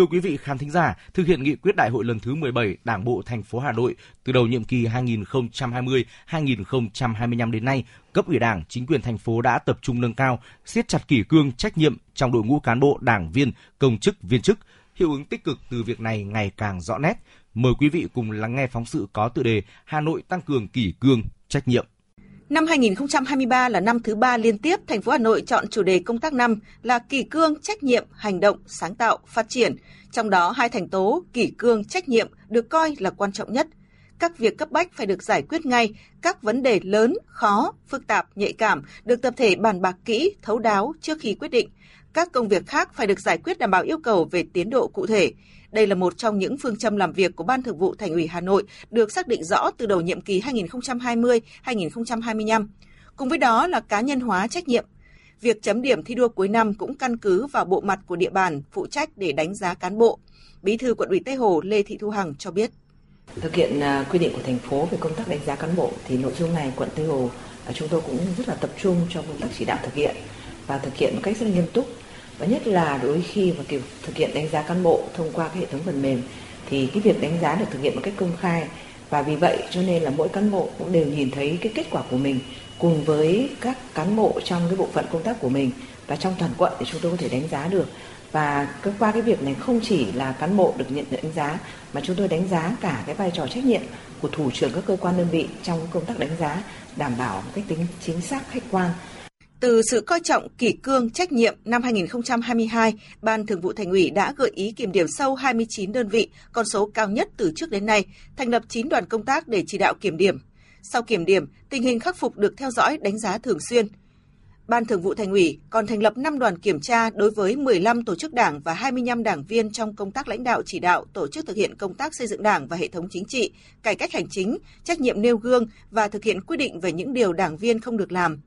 Thưa quý vị khán thính giả, thực hiện nghị quyết đại hội lần thứ 17 Đảng bộ thành phố Hà Nội từ đầu nhiệm kỳ 2020-2025 đến nay, cấp ủy Đảng, chính quyền thành phố đã tập trung nâng cao, siết chặt kỷ cương, trách nhiệm trong đội ngũ cán bộ, đảng viên, công chức, viên chức. Hiệu ứng tích cực từ việc này ngày càng rõ nét. Mời quý vị cùng lắng nghe phóng sự có tựa đề Hà Nội tăng cường kỷ cương, trách nhiệm. Năm 2023 là năm thứ ba liên tiếp thành phố Hà Nội chọn chủ đề công tác năm là kỷ cương, trách nhiệm, hành động, sáng tạo, phát triển. Trong đó hai thành tố kỷ cương, trách nhiệm được coi là quan trọng nhất. Các việc cấp bách phải được giải quyết ngay, các vấn đề lớn, khó, phức tạp, nhạy cảm được tập thể bàn bạc kỹ, thấu đáo trước khi quyết định. Các công việc khác phải được giải quyết đảm bảo yêu cầu về tiến độ cụ thể. Đây là một trong những phương châm làm việc của Ban Thường vụ Thành ủy Hà Nội được xác định rõ từ đầu nhiệm kỳ 2020-2025. Cùng với đó là cá nhân hóa trách nhiệm. Việc chấm điểm thi đua cuối năm cũng căn cứ vào bộ mặt của địa bàn phụ trách để đánh giá cán bộ. Bí thư quận ủy Tây Hồ Lê Thị Thu Hằng cho biết. Thực hiện à, quy định của thành phố về công tác đánh giá cán bộ thì nội dung này quận Tây Hồ à, chúng tôi cũng rất là tập trung trong công tác chỉ đạo thực hiện và thực hiện một cách rất là nghiêm túc và nhất là đối khi mà kiểu thực hiện đánh giá cán bộ thông qua cái hệ thống phần mềm, thì cái việc đánh giá được thực hiện một cách công khai. Và vì vậy cho nên là mỗi cán bộ cũng đều nhìn thấy cái kết quả của mình cùng với các cán bộ trong cái bộ phận công tác của mình và trong toàn quận để chúng tôi có thể đánh giá được. Và qua cái việc này không chỉ là cán bộ được nhận đánh giá, mà chúng tôi đánh giá cả cái vai trò trách nhiệm của thủ trưởng các cơ quan đơn vị trong công tác đánh giá, đảm bảo một cách tính chính xác, khách quan từ sự coi trọng kỷ cương trách nhiệm năm 2022, Ban Thường vụ Thành ủy đã gợi ý kiểm điểm sâu 29 đơn vị, con số cao nhất từ trước đến nay, thành lập 9 đoàn công tác để chỉ đạo kiểm điểm. Sau kiểm điểm, tình hình khắc phục được theo dõi đánh giá thường xuyên. Ban Thường vụ Thành ủy còn thành lập 5 đoàn kiểm tra đối với 15 tổ chức đảng và 25 đảng viên trong công tác lãnh đạo chỉ đạo tổ chức thực hiện công tác xây dựng đảng và hệ thống chính trị, cải cách hành chính, trách nhiệm nêu gương và thực hiện quy định về những điều đảng viên không được làm.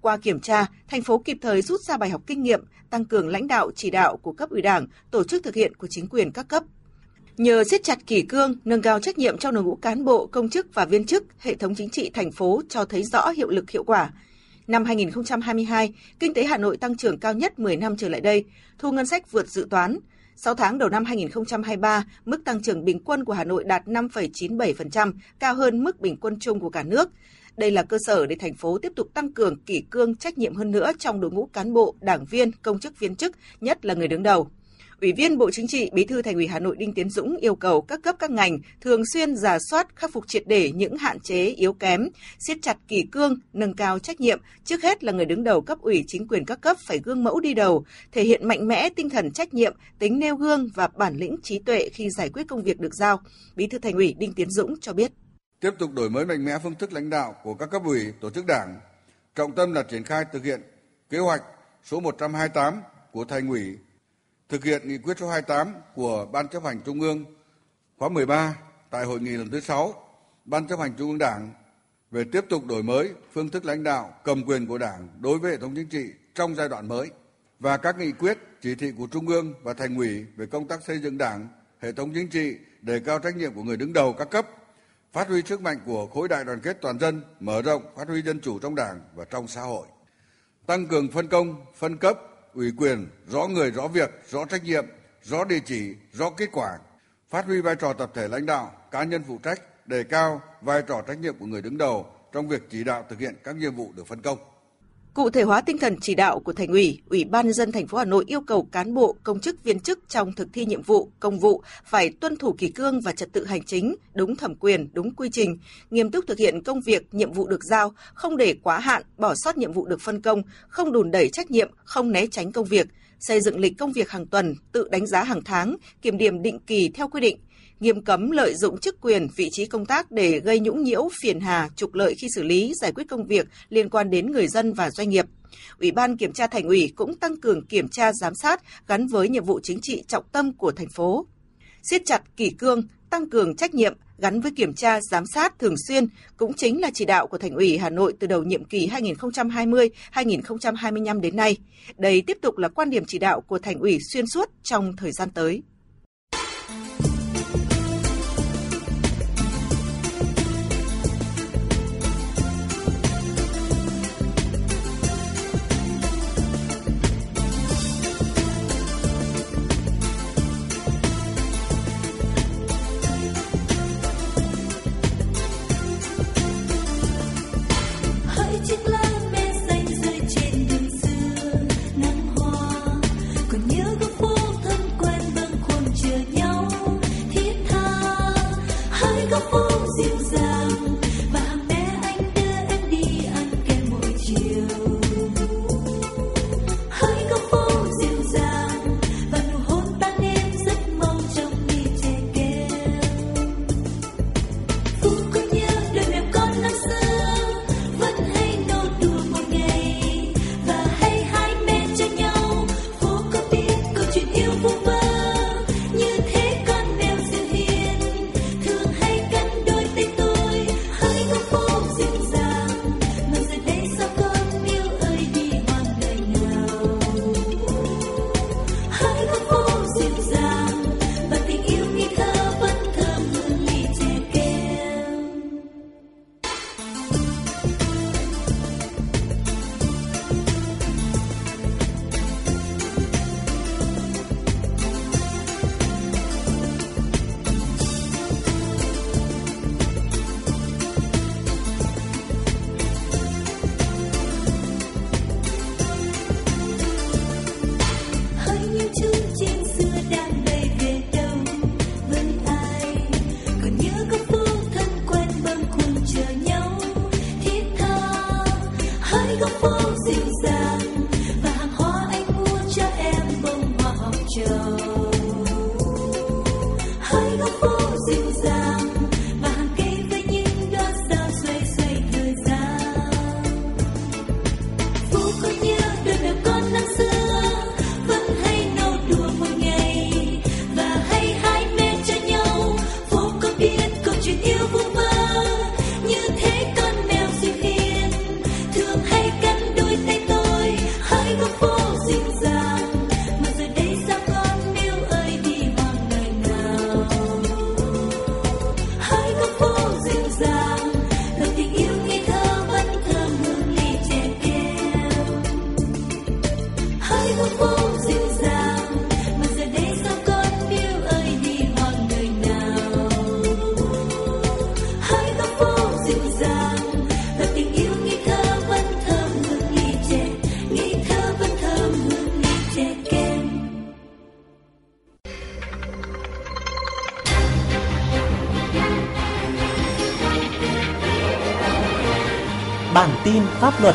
Qua kiểm tra, thành phố kịp thời rút ra bài học kinh nghiệm, tăng cường lãnh đạo chỉ đạo của cấp ủy Đảng, tổ chức thực hiện của chính quyền các cấp. Nhờ siết chặt kỷ cương, nâng cao trách nhiệm trong đội ngũ cán bộ, công chức và viên chức, hệ thống chính trị thành phố cho thấy rõ hiệu lực hiệu quả. Năm 2022, kinh tế Hà Nội tăng trưởng cao nhất 10 năm trở lại đây, thu ngân sách vượt dự toán. 6 tháng đầu năm 2023, mức tăng trưởng bình quân của Hà Nội đạt 5,97%, cao hơn mức bình quân chung của cả nước. Đây là cơ sở để thành phố tiếp tục tăng cường kỷ cương trách nhiệm hơn nữa trong đội ngũ cán bộ, đảng viên, công chức viên chức, nhất là người đứng đầu. Ủy viên Bộ Chính trị, Bí thư Thành ủy Hà Nội Đinh Tiến Dũng yêu cầu các cấp các ngành thường xuyên giả soát khắc phục triệt để những hạn chế yếu kém, siết chặt kỷ cương, nâng cao trách nhiệm, trước hết là người đứng đầu cấp ủy chính quyền các cấp phải gương mẫu đi đầu, thể hiện mạnh mẽ tinh thần trách nhiệm, tính nêu gương và bản lĩnh trí tuệ khi giải quyết công việc được giao. Bí thư Thành ủy Đinh Tiến Dũng cho biết. Tiếp tục đổi mới mạnh mẽ phương thức lãnh đạo của các cấp ủy, tổ chức đảng, trọng tâm là triển khai thực hiện kế hoạch số 128 của Thành ủy thực hiện nghị quyết số 28 của Ban chấp hành Trung ương khóa 13 tại hội nghị lần thứ 6 Ban chấp hành Trung ương Đảng về tiếp tục đổi mới phương thức lãnh đạo cầm quyền của Đảng đối với hệ thống chính trị trong giai đoạn mới và các nghị quyết, chỉ thị của Trung ương và Thành ủy về công tác xây dựng Đảng, hệ thống chính trị, đề cao trách nhiệm của người đứng đầu các cấp, phát huy sức mạnh của khối đại đoàn kết toàn dân, mở rộng phát huy dân chủ trong Đảng và trong xã hội. Tăng cường phân công, phân cấp, ủy quyền, rõ người, rõ việc, rõ trách nhiệm, rõ địa chỉ, rõ kết quả, phát huy vai trò tập thể lãnh đạo, cá nhân phụ trách, đề cao vai trò trách nhiệm của người đứng đầu trong việc chỉ đạo thực hiện các nhiệm vụ được phân công. Cụ thể hóa tinh thần chỉ đạo của Thành ủy, Ủy ban nhân dân thành phố Hà Nội yêu cầu cán bộ, công chức viên chức trong thực thi nhiệm vụ, công vụ phải tuân thủ kỷ cương và trật tự hành chính, đúng thẩm quyền, đúng quy trình, nghiêm túc thực hiện công việc, nhiệm vụ được giao, không để quá hạn, bỏ sót nhiệm vụ được phân công, không đùn đẩy trách nhiệm, không né tránh công việc, xây dựng lịch công việc hàng tuần, tự đánh giá hàng tháng, kiểm điểm định kỳ theo quy định, nghiêm cấm lợi dụng chức quyền, vị trí công tác để gây nhũng nhiễu, phiền hà, trục lợi khi xử lý, giải quyết công việc liên quan đến người dân và doanh nghiệp. Ủy ban Kiểm tra Thành ủy cũng tăng cường kiểm tra giám sát gắn với nhiệm vụ chính trị trọng tâm của thành phố. Siết chặt kỷ cương, tăng cường trách nhiệm gắn với kiểm tra giám sát thường xuyên cũng chính là chỉ đạo của Thành ủy Hà Nội từ đầu nhiệm kỳ 2020-2025 đến nay. Đây tiếp tục là quan điểm chỉ đạo của Thành ủy xuyên suốt trong thời gian tới. Phố tin pháp luật.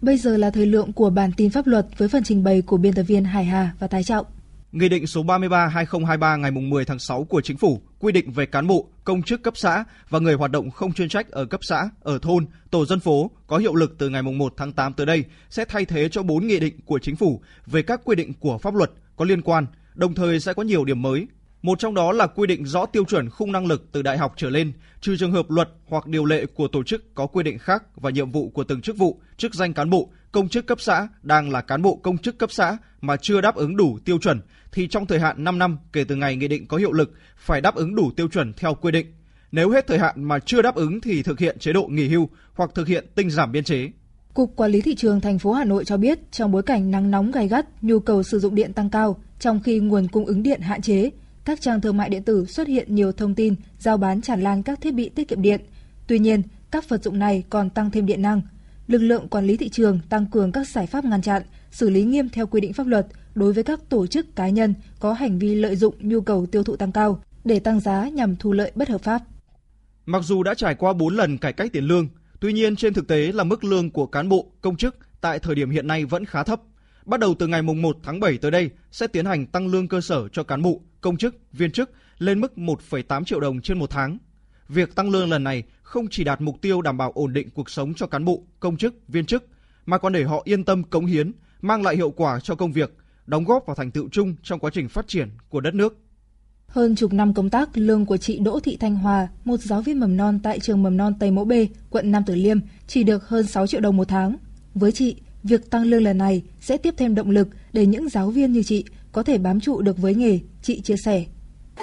Bây giờ là thời lượng của bản tin pháp luật với phần trình bày của biên tập viên Hải Hà và Thái Trọng. Nghị định số 33/2023 ngày 10 tháng 6 của Chính phủ quy định về cán bộ, công chức cấp xã và người hoạt động không chuyên trách ở cấp xã, ở thôn, tổ dân phố có hiệu lực từ ngày 1 tháng 8 tới đây sẽ thay thế cho 4 nghị định của Chính phủ về các quy định của pháp luật có liên quan, đồng thời sẽ có nhiều điểm mới. Một trong đó là quy định rõ tiêu chuẩn khung năng lực từ đại học trở lên, trừ trường hợp luật hoặc điều lệ của tổ chức có quy định khác và nhiệm vụ của từng chức vụ, chức danh cán bộ, công chức cấp xã đang là cán bộ công chức cấp xã mà chưa đáp ứng đủ tiêu chuẩn thì trong thời hạn 5 năm kể từ ngày nghị định có hiệu lực phải đáp ứng đủ tiêu chuẩn theo quy định. Nếu hết thời hạn mà chưa đáp ứng thì thực hiện chế độ nghỉ hưu hoặc thực hiện tinh giảm biên chế. Cục Quản lý thị trường thành phố Hà Nội cho biết, trong bối cảnh nắng nóng gay gắt, nhu cầu sử dụng điện tăng cao, trong khi nguồn cung ứng điện hạn chế, các trang thương mại điện tử xuất hiện nhiều thông tin giao bán tràn lan các thiết bị tiết kiệm điện. Tuy nhiên, các vật dụng này còn tăng thêm điện năng. Lực lượng quản lý thị trường tăng cường các giải pháp ngăn chặn, xử lý nghiêm theo quy định pháp luật đối với các tổ chức cá nhân có hành vi lợi dụng nhu cầu tiêu thụ tăng cao để tăng giá nhằm thu lợi bất hợp pháp. Mặc dù đã trải qua 4 lần cải cách tiền lương, tuy nhiên trên thực tế là mức lương của cán bộ, công chức tại thời điểm hiện nay vẫn khá thấp. Bắt đầu từ ngày 1 tháng 7 tới đây sẽ tiến hành tăng lương cơ sở cho cán bộ, công chức, viên chức lên mức 1,8 triệu đồng trên một tháng. Việc tăng lương lần này không chỉ đạt mục tiêu đảm bảo ổn định cuộc sống cho cán bộ, công chức, viên chức, mà còn để họ yên tâm cống hiến, mang lại hiệu quả cho công việc, đóng góp vào thành tựu chung trong quá trình phát triển của đất nước. Hơn chục năm công tác, lương của chị Đỗ Thị Thanh Hòa, một giáo viên mầm non tại trường mầm non Tây Mỗ B, quận Nam Từ Liêm, chỉ được hơn 6 triệu đồng một tháng. Với chị, việc tăng lương lần này sẽ tiếp thêm động lực để những giáo viên như chị có thể bám trụ được với nghề, chị chia sẻ.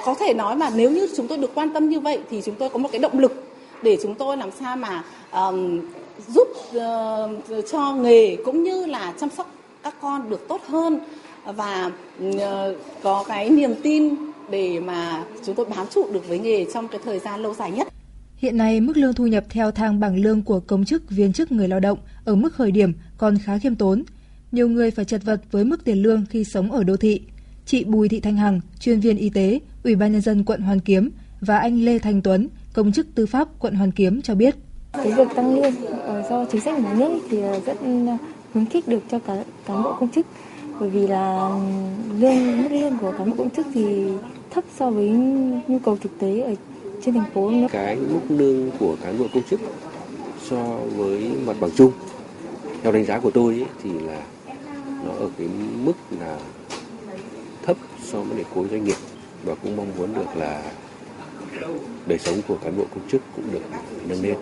Có thể nói mà nếu như chúng tôi được quan tâm như vậy thì chúng tôi có một cái động lực để chúng tôi làm sao mà um, giúp uh, cho nghề cũng như là chăm sóc các con được tốt hơn và uh, có cái niềm tin để mà chúng tôi bám trụ được với nghề trong cái thời gian lâu dài nhất. Hiện nay, mức lương thu nhập theo thang bảng lương của công chức, viên chức người lao động ở mức khởi điểm còn khá khiêm tốn. Nhiều người phải chật vật với mức tiền lương khi sống ở đô thị. Chị Bùi Thị Thanh Hằng, chuyên viên y tế, Ủy ban nhân dân quận Hoàn Kiếm và anh Lê Thành Tuấn, công chức tư pháp quận Hoàn Kiếm cho biết. Cái việc tăng lương do chính sách nhà nước thì rất khuyến khích được cho cả cán bộ công chức bởi vì là lương mức lương của cán bộ công chức thì thấp so với nhu cầu thực tế ở trên thành phố nữa. Cái mức lương của cán bộ công chức so với mặt bằng chung theo đánh giá của tôi ấy, thì là nó ở cái mức là thấp so với lại khối doanh nghiệp và cũng mong muốn được là đời sống của cán bộ công chức cũng được nâng lên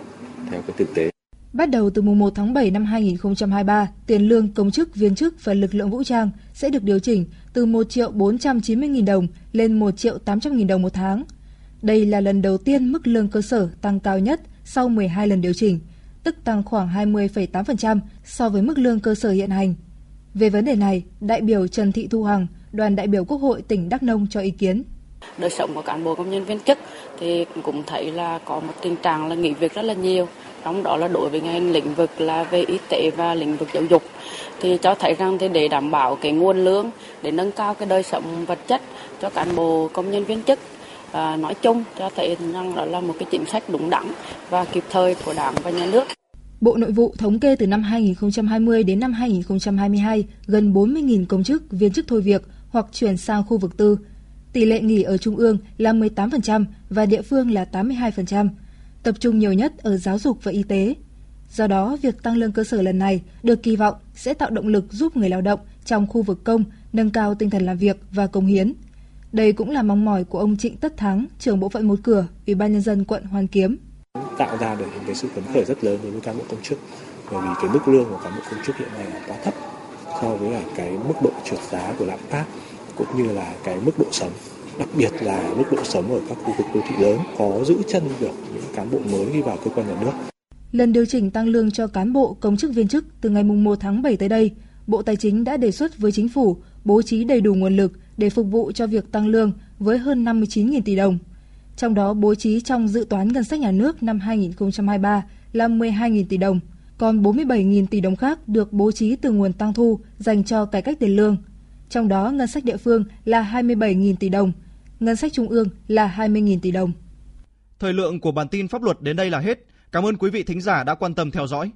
theo cái thực tế. Bắt đầu từ mùng 1 tháng 7 năm 2023, tiền lương công chức, viên chức và lực lượng vũ trang sẽ được điều chỉnh từ 1 triệu 490 nghìn đồng lên 1 triệu 800 nghìn đồng một tháng. Đây là lần đầu tiên mức lương cơ sở tăng cao nhất sau 12 lần điều chỉnh, tức tăng khoảng 20,8% so với mức lương cơ sở hiện hành. Về vấn đề này, đại biểu Trần Thị Thu Hằng, đoàn đại biểu Quốc hội tỉnh Đắk Nông cho ý kiến. Đời sống của cán bộ công nhân viên chức thì cũng thấy là có một tình trạng là nghỉ việc rất là nhiều, trong đó là đối với ngành lĩnh vực là về y tế và lĩnh vực giáo dục thì cho thấy rằng thì để đảm bảo cái nguồn lương để nâng cao cái đời sống vật chất cho cán bộ công nhân viên chức à, nói chung cho thấy rằng đó là một cái chính sách đúng đắn và kịp thời của đảng và nhà nước. Bộ Nội vụ thống kê từ năm 2020 đến năm 2022, gần 40.000 công chức, viên chức thôi việc hoặc chuyển sang khu vực tư. Tỷ lệ nghỉ ở trung ương là 18% và địa phương là 82%, tập trung nhiều nhất ở giáo dục và y tế. Do đó, việc tăng lương cơ sở lần này được kỳ vọng sẽ tạo động lực giúp người lao động trong khu vực công nâng cao tinh thần làm việc và công hiến. Đây cũng là mong mỏi của ông Trịnh Tất Thắng, trưởng bộ phận một cửa, Ủy ban nhân dân quận Hoàn Kiếm. Tạo ra được những cái sự phấn khởi rất lớn đối với cán bộ công chức, bởi vì cái mức lương của cán bộ công chức hiện nay là quá thấp so với cả cái mức độ trượt giá của lạm phát cũng như là cái mức độ sống đặc biệt là mức độ sống ở các khu vực đô thị lớn có giữ chân được những cán bộ mới đi vào cơ quan nhà nước. Lần điều chỉnh tăng lương cho cán bộ công chức viên chức từ ngày 1 tháng 7 tới đây, Bộ Tài chính đã đề xuất với chính phủ bố trí đầy đủ nguồn lực để phục vụ cho việc tăng lương với hơn 59.000 tỷ đồng. Trong đó bố trí trong dự toán ngân sách nhà nước năm 2023 là 12.000 tỷ đồng, còn 47.000 tỷ đồng khác được bố trí từ nguồn tăng thu dành cho cải cách tiền lương. Trong đó ngân sách địa phương là 27.000 tỷ đồng, ngân sách trung ương là 20.000 tỷ đồng. Thời lượng của bản tin pháp luật đến đây là hết. Cảm ơn quý vị thính giả đã quan tâm theo dõi.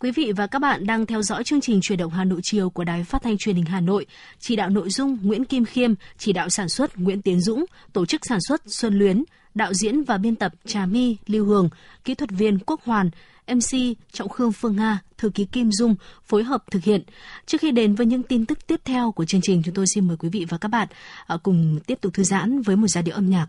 Quý vị và các bạn đang theo dõi chương trình Truyền động Hà Nội chiều của Đài Phát thanh Truyền hình Hà Nội. Chỉ đạo nội dung Nguyễn Kim Khiêm, chỉ đạo sản xuất Nguyễn Tiến Dũng, tổ chức sản xuất Xuân Luyến, đạo diễn và biên tập Trà My, Lưu Hường, kỹ thuật viên Quốc Hoàn, MC Trọng Khương Phương Nga, thư ký Kim Dung phối hợp thực hiện. Trước khi đến với những tin tức tiếp theo của chương trình, chúng tôi xin mời quý vị và các bạn à, cùng tiếp tục thư giãn với một giai điệu âm nhạc.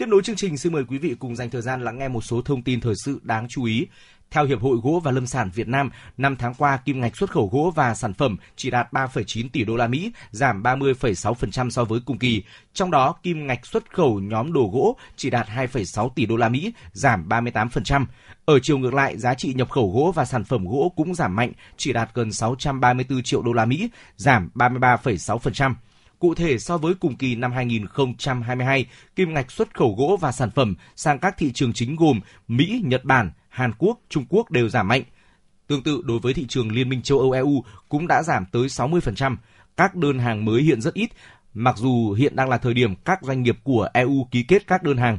Tiếp nối chương trình, xin mời quý vị cùng dành thời gian lắng nghe một số thông tin thời sự đáng chú ý. Theo Hiệp hội Gỗ và Lâm sản Việt Nam, năm tháng qua kim ngạch xuất khẩu gỗ và sản phẩm chỉ đạt 3,9 tỷ đô la Mỹ, giảm 30,6% so với cùng kỳ. Trong đó, kim ngạch xuất khẩu nhóm đồ gỗ chỉ đạt 2,6 tỷ đô la Mỹ, giảm 38%. Ở chiều ngược lại, giá trị nhập khẩu gỗ và sản phẩm gỗ cũng giảm mạnh, chỉ đạt gần 634 triệu đô la Mỹ, giảm 33,6%. Cụ thể so với cùng kỳ năm 2022, kim ngạch xuất khẩu gỗ và sản phẩm sang các thị trường chính gồm Mỹ, Nhật Bản, Hàn Quốc, Trung Quốc đều giảm mạnh. Tương tự đối với thị trường Liên minh châu Âu EU cũng đã giảm tới 60%. Các đơn hàng mới hiện rất ít, mặc dù hiện đang là thời điểm các doanh nghiệp của EU ký kết các đơn hàng.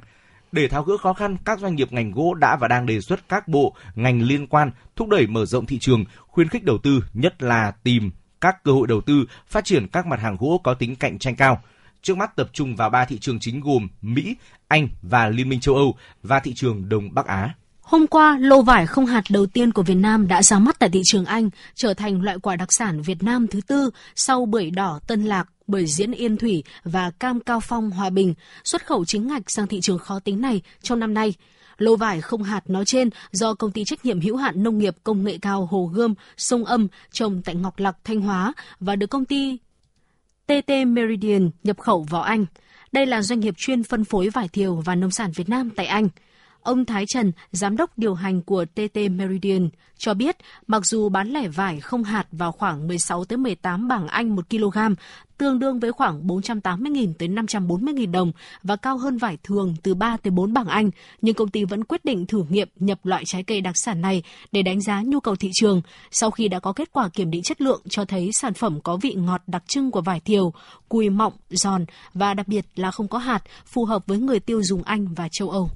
Để tháo gỡ khó khăn, các doanh nghiệp ngành gỗ đã và đang đề xuất các bộ, ngành liên quan thúc đẩy mở rộng thị trường, khuyến khích đầu tư, nhất là tìm các cơ hội đầu tư, phát triển các mặt hàng gỗ có tính cạnh tranh cao. Trước mắt tập trung vào ba thị trường chính gồm Mỹ, Anh và Liên minh châu Âu và thị trường Đông Bắc Á. Hôm qua, lô vải không hạt đầu tiên của Việt Nam đã ra mắt tại thị trường Anh, trở thành loại quả đặc sản Việt Nam thứ tư sau bưởi đỏ Tân Lạc, bưởi diễn Yên Thủy và cam Cao Phong Hòa Bình, xuất khẩu chính ngạch sang thị trường khó tính này trong năm nay. Lô vải không hạt nói trên do công ty trách nhiệm hữu hạn nông nghiệp công nghệ cao Hồ Gươm, Sông Âm trồng tại Ngọc Lặc, Thanh Hóa và được công ty TT Meridian nhập khẩu vào Anh. Đây là doanh nghiệp chuyên phân phối vải thiều và nông sản Việt Nam tại Anh. Ông Thái Trần, giám đốc điều hành của TT Meridian, cho biết mặc dù bán lẻ vải không hạt vào khoảng 16 tới 18 bảng Anh 1 kg, tương đương với khoảng 480.000 tới 540.000 đồng và cao hơn vải thường từ 3 tới 4 bảng Anh, nhưng công ty vẫn quyết định thử nghiệm nhập loại trái cây đặc sản này để đánh giá nhu cầu thị trường. Sau khi đã có kết quả kiểm định chất lượng cho thấy sản phẩm có vị ngọt đặc trưng của vải thiều, cùi mọng, giòn và đặc biệt là không có hạt, phù hợp với người tiêu dùng Anh và châu Âu.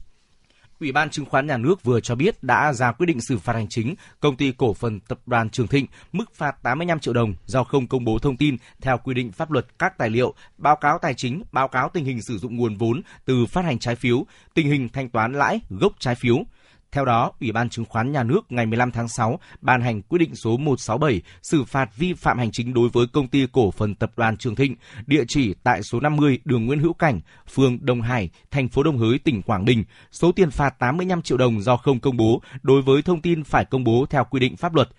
Ủy ban Chứng khoán Nhà nước vừa cho biết đã ra quyết định xử phạt hành chính công ty cổ phần tập đoàn Trường Thịnh mức phạt 85 triệu đồng do không công bố thông tin theo quy định pháp luật các tài liệu, báo cáo tài chính, báo cáo tình hình sử dụng nguồn vốn từ phát hành trái phiếu, tình hình thanh toán lãi, gốc trái phiếu. Theo đó, Ủy ban Chứng khoán Nhà nước ngày 15 tháng 6 ban hành quyết định số 167 xử phạt vi phạm hành chính đối với công ty cổ phần tập đoàn Trường Thịnh, địa chỉ tại số 50 đường Nguyễn Hữu Cảnh, phường Đông Hải, thành phố Đồng Hới, tỉnh Quảng Bình. Số tiền phạt 85 triệu đồng do không công bố đối với thông tin phải công bố theo quy định pháp luật.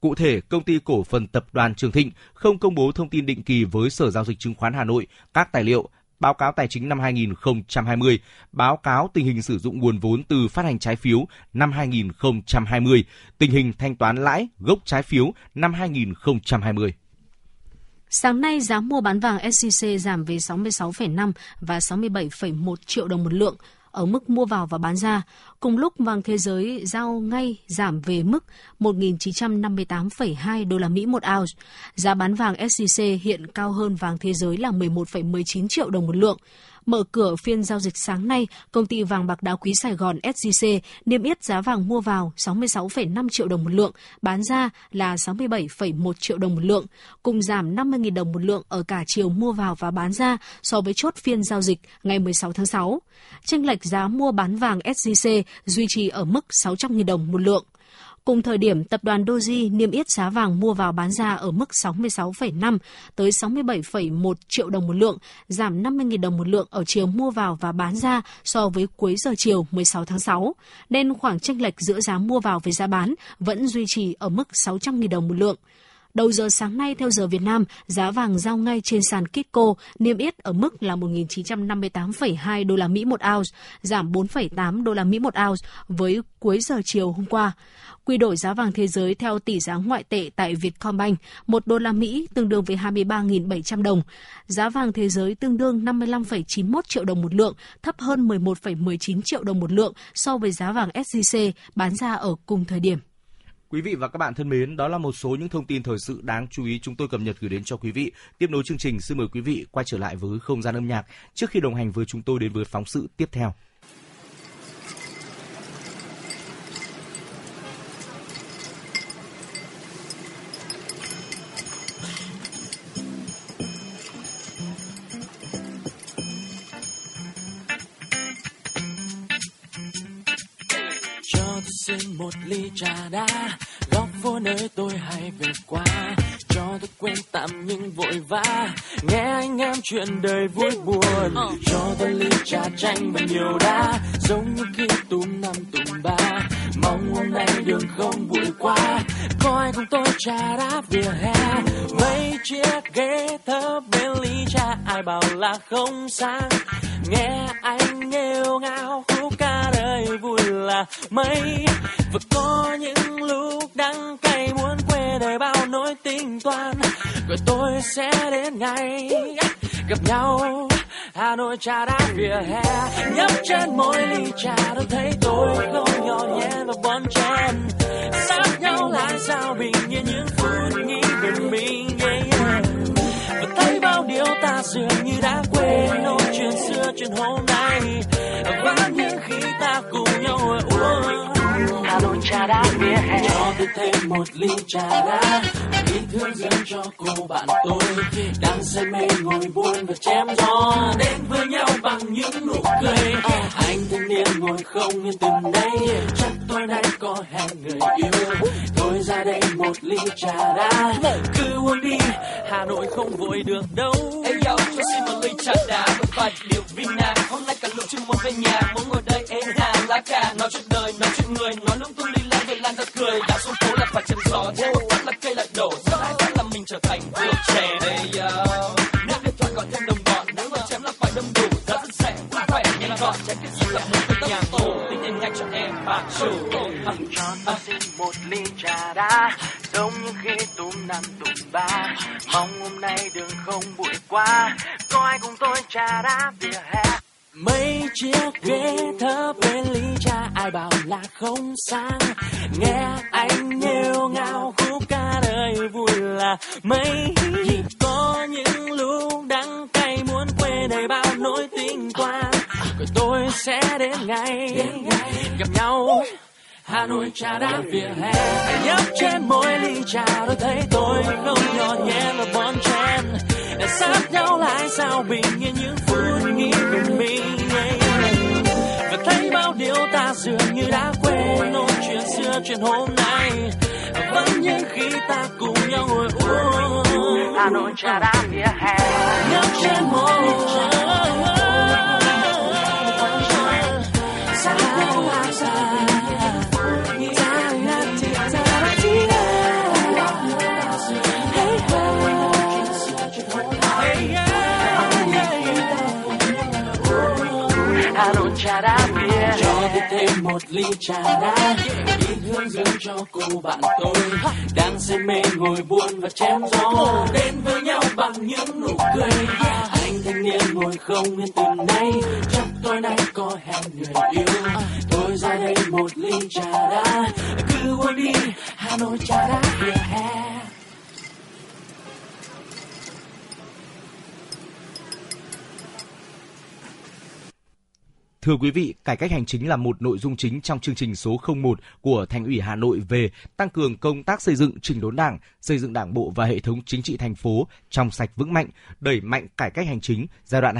Cụ thể, công ty cổ phần tập đoàn Trường Thịnh không công bố thông tin định kỳ với Sở Giao dịch Chứng khoán Hà Nội, các tài liệu, báo cáo tài chính năm 2020, báo cáo tình hình sử dụng nguồn vốn từ phát hành trái phiếu năm 2020, tình hình thanh toán lãi gốc trái phiếu năm 2020. Sáng nay, giá mua bán vàng SJC giảm về 66,5 và 67,1 triệu đồng một lượng ở mức mua vào và bán ra. Cùng lúc vàng thế giới giao ngay giảm về mức 1.958,2 đô la Mỹ một ounce. Giá bán vàng SJC hiện cao hơn vàng thế giới là 11,19 triệu đồng một lượng. Mở cửa phiên giao dịch sáng nay, công ty vàng bạc đá quý Sài Gòn SJC niêm yết giá vàng mua vào 66,5 triệu đồng một lượng, bán ra là 67,1 triệu đồng một lượng, cùng giảm 50.000 đồng một lượng ở cả chiều mua vào và bán ra so với chốt phiên giao dịch ngày 16 tháng 6. Chênh lệch giá mua bán vàng SJC duy trì ở mức 600.000 đồng một lượng. Cùng thời điểm, tập đoàn Doji niêm yết giá vàng mua vào bán ra ở mức 66,5 tới 67,1 triệu đồng một lượng, giảm 50.000 đồng một lượng ở chiều mua vào và bán ra so với cuối giờ chiều 16 tháng 6, nên khoảng chênh lệch giữa giá mua vào với giá bán vẫn duy trì ở mức 600.000 đồng một lượng. Đầu giờ sáng nay theo giờ Việt Nam, giá vàng giao ngay trên sàn Kitco niêm yết ở mức là 1.958,2 đô la Mỹ một ounce, giảm 4,8 đô la Mỹ một ounce với cuối giờ chiều hôm qua. Quy đổi giá vàng thế giới theo tỷ giá ngoại tệ tại Vietcombank, 1 đô la Mỹ tương đương với 23.700 đồng. Giá vàng thế giới tương đương 55,91 triệu đồng một lượng, thấp hơn 11,19 triệu đồng một lượng so với giá vàng SJC bán ra ở cùng thời điểm. Quý vị và các bạn thân mến, đó là một số những thông tin thời sự đáng chú ý chúng tôi cập nhật gửi đến cho quý vị. Tiếp nối chương trình, xin mời quý vị quay trở lại với không gian âm nhạc trước khi đồng hành với chúng tôi đến với phóng sự tiếp theo. Xin một ly trà đá. Góc phố nơi tôi hay về qua cho tôi quên tạm những vội vã. Nghe anh em chuyện đời vui buồn cho tôi ly trà chanh và nhiều đá. Giống như khi túm năm túm ba mong hôm nay đường không bụi quá có ai cùng tôi trà đá vỉa hè, mấy chiếc ghế thơ bên ly trà ai bảo là không sang nghe anh nghêu ngao, khúc ca đời vui là mấy. Và có những lúc đắng cay muốn quê đời bao nỗi tính toán. Rồi tôi sẽ đến ngày gặp nhau. Hà Nội trà đá vỉa hè nhấp trên mỗi ly trà tôi thấy tôi không nhỏ nhẹ và bon chen. Sát nhau lại sao bình yên những phút nghĩ về mình yeah, yeah. và thấy bao điều ta dường như đã quên nỗi chuyện xưa chuyện hôm nay. Và những khi ta cùng nhau uống trà đá. Vỉa hè. Cho tôi thêm một ly trà đá. Ý thương dâng cho cô bạn tôi. Đang say mê ngồi buồn và chém gió. Đến với nhau bằng những nụ cười. Anh thanh niên ngồi không yên từng đây. Chắc tối nay có hẹn người yêu. Tôi ra đây một ly trà đá. Cứ uống đi Hà Nội không vội được đâu. Hey yo, cho xin một ly trà đá. Với vài điều vina. Hôm nay cả lũ chưa muốn về nhà, muốn ngồi đây êm hà lá cà Nói chuyện đời, nói chuyện người, nói lung tung đi lan về lan ra cười Đã xuống phố là phải chém gió, chứ một phát là cây lại đổ Rất ai biết là mình trở thành vượt trẻ đây yo, nếu điện thoại gọi thêm đồng bọn, nếu mà chém là phải đâm đủ. Giá rất rẻ, vui khỏe nhanh gọn, chém cái gì là muốn tới tốc tổ Tính tiền nhanh cho em, bà chủ. Cho ta xin một ly trà đá giống như khi tùm năm tùm ba. Mong hôm nay đường không bụi quá có ai cùng tôi trà đá vỉa hè? Mấy chiếc ghế thấp bên ly trà ai bảo là không sang nghe anh nghêu ngao khúc ca đời vui là mấy. Có những lúc đắng cay muốn quên đầy bao nỗi tình qua rồi tôi sẽ đến ngày gặp nhau. Hà Nội trà đá vỉa hè. Nhấp trên mỗi ly trà tôi thấy tôi không nhỏ nhẹ và bon chen để sát nhau lại sao bình yên những phút về mình và thấy bao điều ta dường như đã quên nỗi chuyện xưa chuyện hôm nay. Vẫn những khi ta cùng nhau ngồi uống. Nhấp trên mỗi một ly trà đá. In hương dâng cho cô bạn tôi. Đang say mê ngồi buồn và chém gió. Đến với nhau bằng những nụ cười. Anh thanh niên ngồi không yên từ nay. Chắc tối nay có hẹn người yêu. Tôi ra đây một ly trà đá. Cứ uống đi, hà nội trà đá, vỉa Thưa quý vị, cải cách hành chính là một nội dung chính trong chương trình số 01 của Thành ủy Hà Nội về tăng cường công tác xây dựng chỉnh đốn Đảng, xây dựng Đảng bộ và hệ thống chính trị thành phố trong sạch vững mạnh, đẩy mạnh cải cách hành chính giai đoạn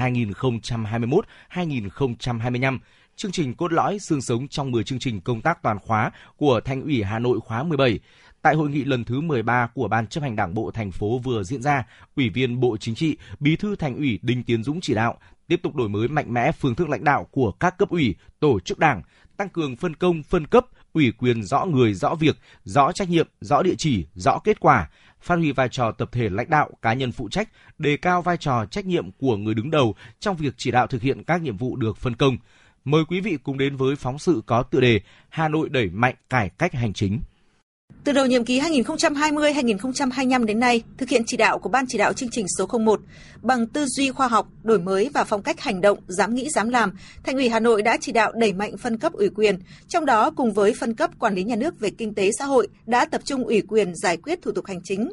2021-2025. Chương trình cốt lõi xương sống trong 10 chương trình công tác toàn khóa của Thành ủy Hà Nội khóa 17. Tại hội nghị lần thứ 13 của Ban chấp hành Đảng bộ thành phố vừa diễn ra, Ủy viên Bộ Chính trị, Bí thư Thành ủy Đinh Tiến Dũng chỉ đạo tiếp tục đổi mới mạnh mẽ phương thức lãnh đạo của các cấp ủy, tổ chức đảng, tăng cường phân công, phân cấp, ủy quyền rõ người, rõ việc, rõ trách nhiệm, rõ địa chỉ, rõ kết quả, phát huy vai trò tập thể lãnh đạo, cá nhân phụ trách, đề cao vai trò trách nhiệm của người đứng đầu trong việc chỉ đạo thực hiện các nhiệm vụ được phân công. Mời quý vị cùng đến với phóng sự có tựa đề Hà Nội đẩy mạnh cải cách hành chính. Từ đầu nhiệm kỳ 2020-2025 đến nay, thực hiện chỉ đạo của Ban chỉ đạo chương trình số 01, bằng tư duy khoa học, đổi mới và phong cách hành động, dám nghĩ dám làm, Thành ủy Hà Nội đã chỉ đạo đẩy mạnh phân cấp ủy quyền, trong đó cùng với phân cấp quản lý nhà nước về kinh tế xã hội đã tập trung ủy quyền giải quyết thủ tục hành chính.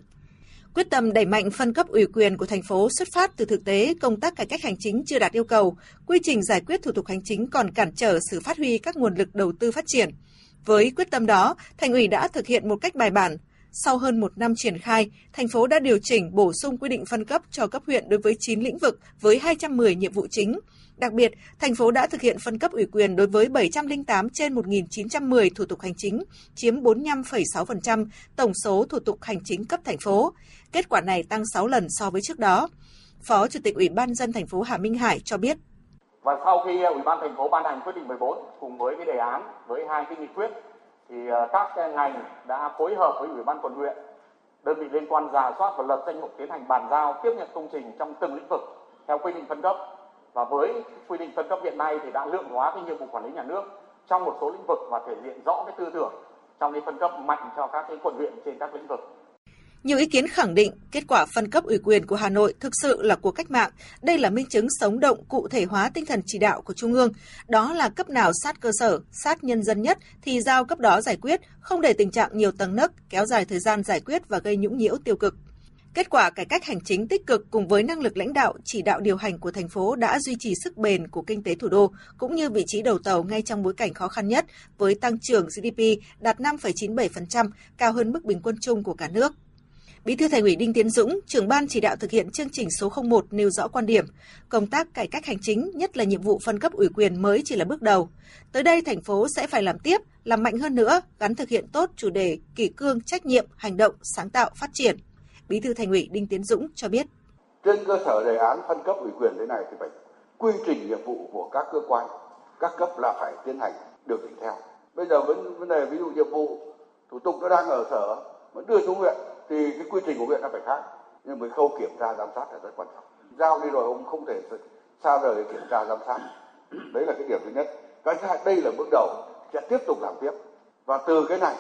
Quyết tâm đẩy mạnh phân cấp ủy quyền của thành phố xuất phát từ thực tế công tác cải cách hành chính chưa đạt yêu cầu, quy trình giải quyết thủ tục hành chính còn cản trở sự phát huy các nguồn lực đầu tư phát triển. Với quyết tâm đó, Thành ủy đã thực hiện một cách bài bản. Sau hơn một năm triển khai, thành phố đã điều chỉnh bổ sung quy định phân cấp cho cấp huyện đối với 9 lĩnh vực với 210 nhiệm vụ chính. Đặc biệt, thành phố đã thực hiện phân cấp ủy quyền đối với 708 trên 1.910 thủ tục hành chính, chiếm 45,6% tổng số thủ tục hành chính cấp thành phố. Kết quả này tăng 6 lần so với trước đó. Phó Chủ tịch Ủy ban dân thành phố Hà Minh Hải cho biết. Và sau khi uh, Ủy ban thành phố ban hành quyết định 14 cùng với cái đề án với hai cái nghị quyết thì uh, các ngành đã phối hợp với Ủy ban quận huyện, đơn vị liên quan giả soát và lập danh mục tiến hành bàn giao tiếp nhận công trình trong từng lĩnh vực theo quy định phân cấp. Và với quy định phân cấp hiện nay thì đã lượng hóa cái nhiệm vụ quản lý nhà nước trong một số lĩnh vực và thể hiện rõ cái tư tưởng trong cái phân cấp mạnh cho các cái quận huyện trên các lĩnh vực. Nhiều ý kiến khẳng định kết quả phân cấp ủy quyền của Hà Nội thực sự là cuộc cách mạng. Đây là minh chứng sống động cụ thể hóa tinh thần chỉ đạo của Trung ương. Đó là cấp nào sát cơ sở, sát nhân dân nhất thì giao cấp đó giải quyết, không để tình trạng nhiều tầng nấc, kéo dài thời gian giải quyết và gây nhũng nhiễu tiêu cực. Kết quả cải cách hành chính tích cực cùng với năng lực lãnh đạo, chỉ đạo điều hành của thành phố đã duy trì sức bền của kinh tế thủ đô, cũng như vị trí đầu tàu ngay trong bối cảnh khó khăn nhất, với tăng trưởng GDP đạt 5,97%, cao hơn mức bình quân chung của cả nước. Bí thư Thành ủy Đinh Tiến Dũng, trưởng ban chỉ đạo thực hiện chương trình số 01 nêu rõ quan điểm, công tác cải cách hành chính, nhất là nhiệm vụ phân cấp ủy quyền mới chỉ là bước đầu. Tới đây thành phố sẽ phải làm tiếp, làm mạnh hơn nữa, gắn thực hiện tốt chủ đề kỷ cương, trách nhiệm, hành động, sáng tạo, phát triển. Bí thư Thành ủy Đinh Tiến Dũng cho biết. Trên cơ sở đề án phân cấp ủy quyền thế này thì phải quy trình nhiệm vụ của các cơ quan, các cấp là phải tiến hành điều chỉnh theo. Bây giờ vấn vấn đề ví dụ nhiệm vụ thủ tục nó đang ở sở mà đưa xuống huyện thì cái quy trình của huyện nó phải khác nhưng mà khâu kiểm tra giám sát là rất quan trọng. Giao đi rồi ông không thể xa rời kiểm tra giám sát. Đấy là cái điểm thứ nhất. Cái thứ hai đây là bước đầu sẽ tiếp tục làm tiếp. Và từ cái này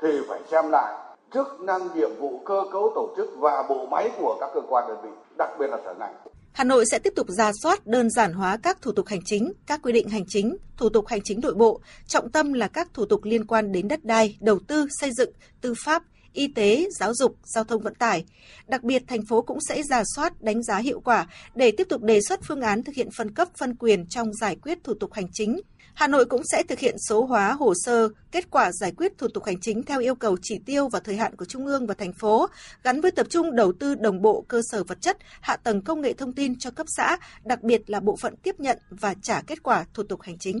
thì phải xem lại chức năng nhiệm vụ cơ cấu tổ chức và bộ máy của các cơ quan đơn vị đặc biệt là sở ngành. Hà Nội sẽ tiếp tục ra soát đơn giản hóa các thủ tục hành chính, các quy định hành chính, thủ tục hành chính nội bộ, trọng tâm là các thủ tục liên quan đến đất đai, đầu tư, xây dựng, tư pháp, y tế, giáo dục, giao thông vận tải. Đặc biệt, thành phố cũng sẽ giả soát đánh giá hiệu quả để tiếp tục đề xuất phương án thực hiện phân cấp phân quyền trong giải quyết thủ tục hành chính. Hà Nội cũng sẽ thực hiện số hóa hồ sơ, kết quả giải quyết thủ tục hành chính theo yêu cầu chỉ tiêu và thời hạn của Trung ương và thành phố, gắn với tập trung đầu tư đồng bộ cơ sở vật chất, hạ tầng công nghệ thông tin cho cấp xã, đặc biệt là bộ phận tiếp nhận và trả kết quả thủ tục hành chính.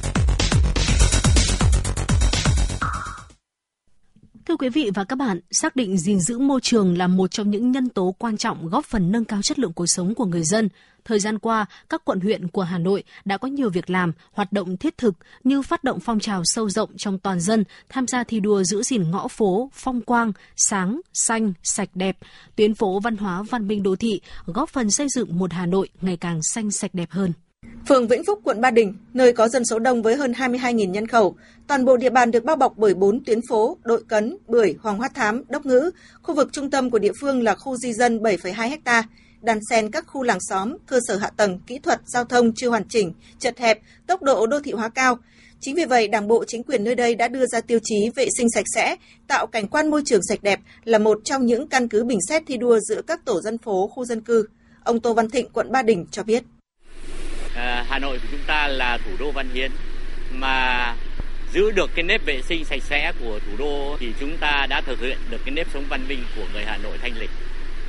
Thưa quý vị và các bạn, xác định gìn giữ môi trường là một trong những nhân tố quan trọng góp phần nâng cao chất lượng cuộc sống của người dân. Thời gian qua, các quận huyện của Hà Nội đã có nhiều việc làm, hoạt động thiết thực như phát động phong trào sâu rộng trong toàn dân, tham gia thi đua giữ gìn ngõ phố, phong quang, sáng, xanh, sạch đẹp, tuyến phố văn hóa văn minh đô thị, góp phần xây dựng một Hà Nội ngày càng xanh sạch đẹp hơn. Phường Vĩnh Phúc, quận Ba Đình, nơi có dân số đông với hơn 22.000 nhân khẩu, toàn bộ địa bàn được bao bọc bởi 4 tuyến phố, Đội Cấn, Bưởi, Hoàng Hoa Thám, Đốc Ngữ. Khu vực trung tâm của địa phương là khu di dân 7,2 ha, đan xen các khu làng xóm, cơ sở hạ tầng, kỹ thuật, giao thông chưa hoàn chỉnh, chật hẹp, tốc độ đô thị hóa cao. Chính vì vậy, Đảng bộ chính quyền nơi đây đã đưa ra tiêu chí vệ sinh sạch sẽ, tạo cảnh quan môi trường sạch đẹp là một trong những căn cứ bình xét thi đua giữa các tổ dân phố, khu dân cư. Ông Tô Văn Thịnh, quận Ba Đình cho biết. À, Hà Nội của chúng ta là thủ đô văn hiến mà giữ được cái nếp vệ sinh sạch sẽ của thủ đô thì chúng ta đã thực hiện được cái nếp sống văn minh của người Hà Nội thanh lịch.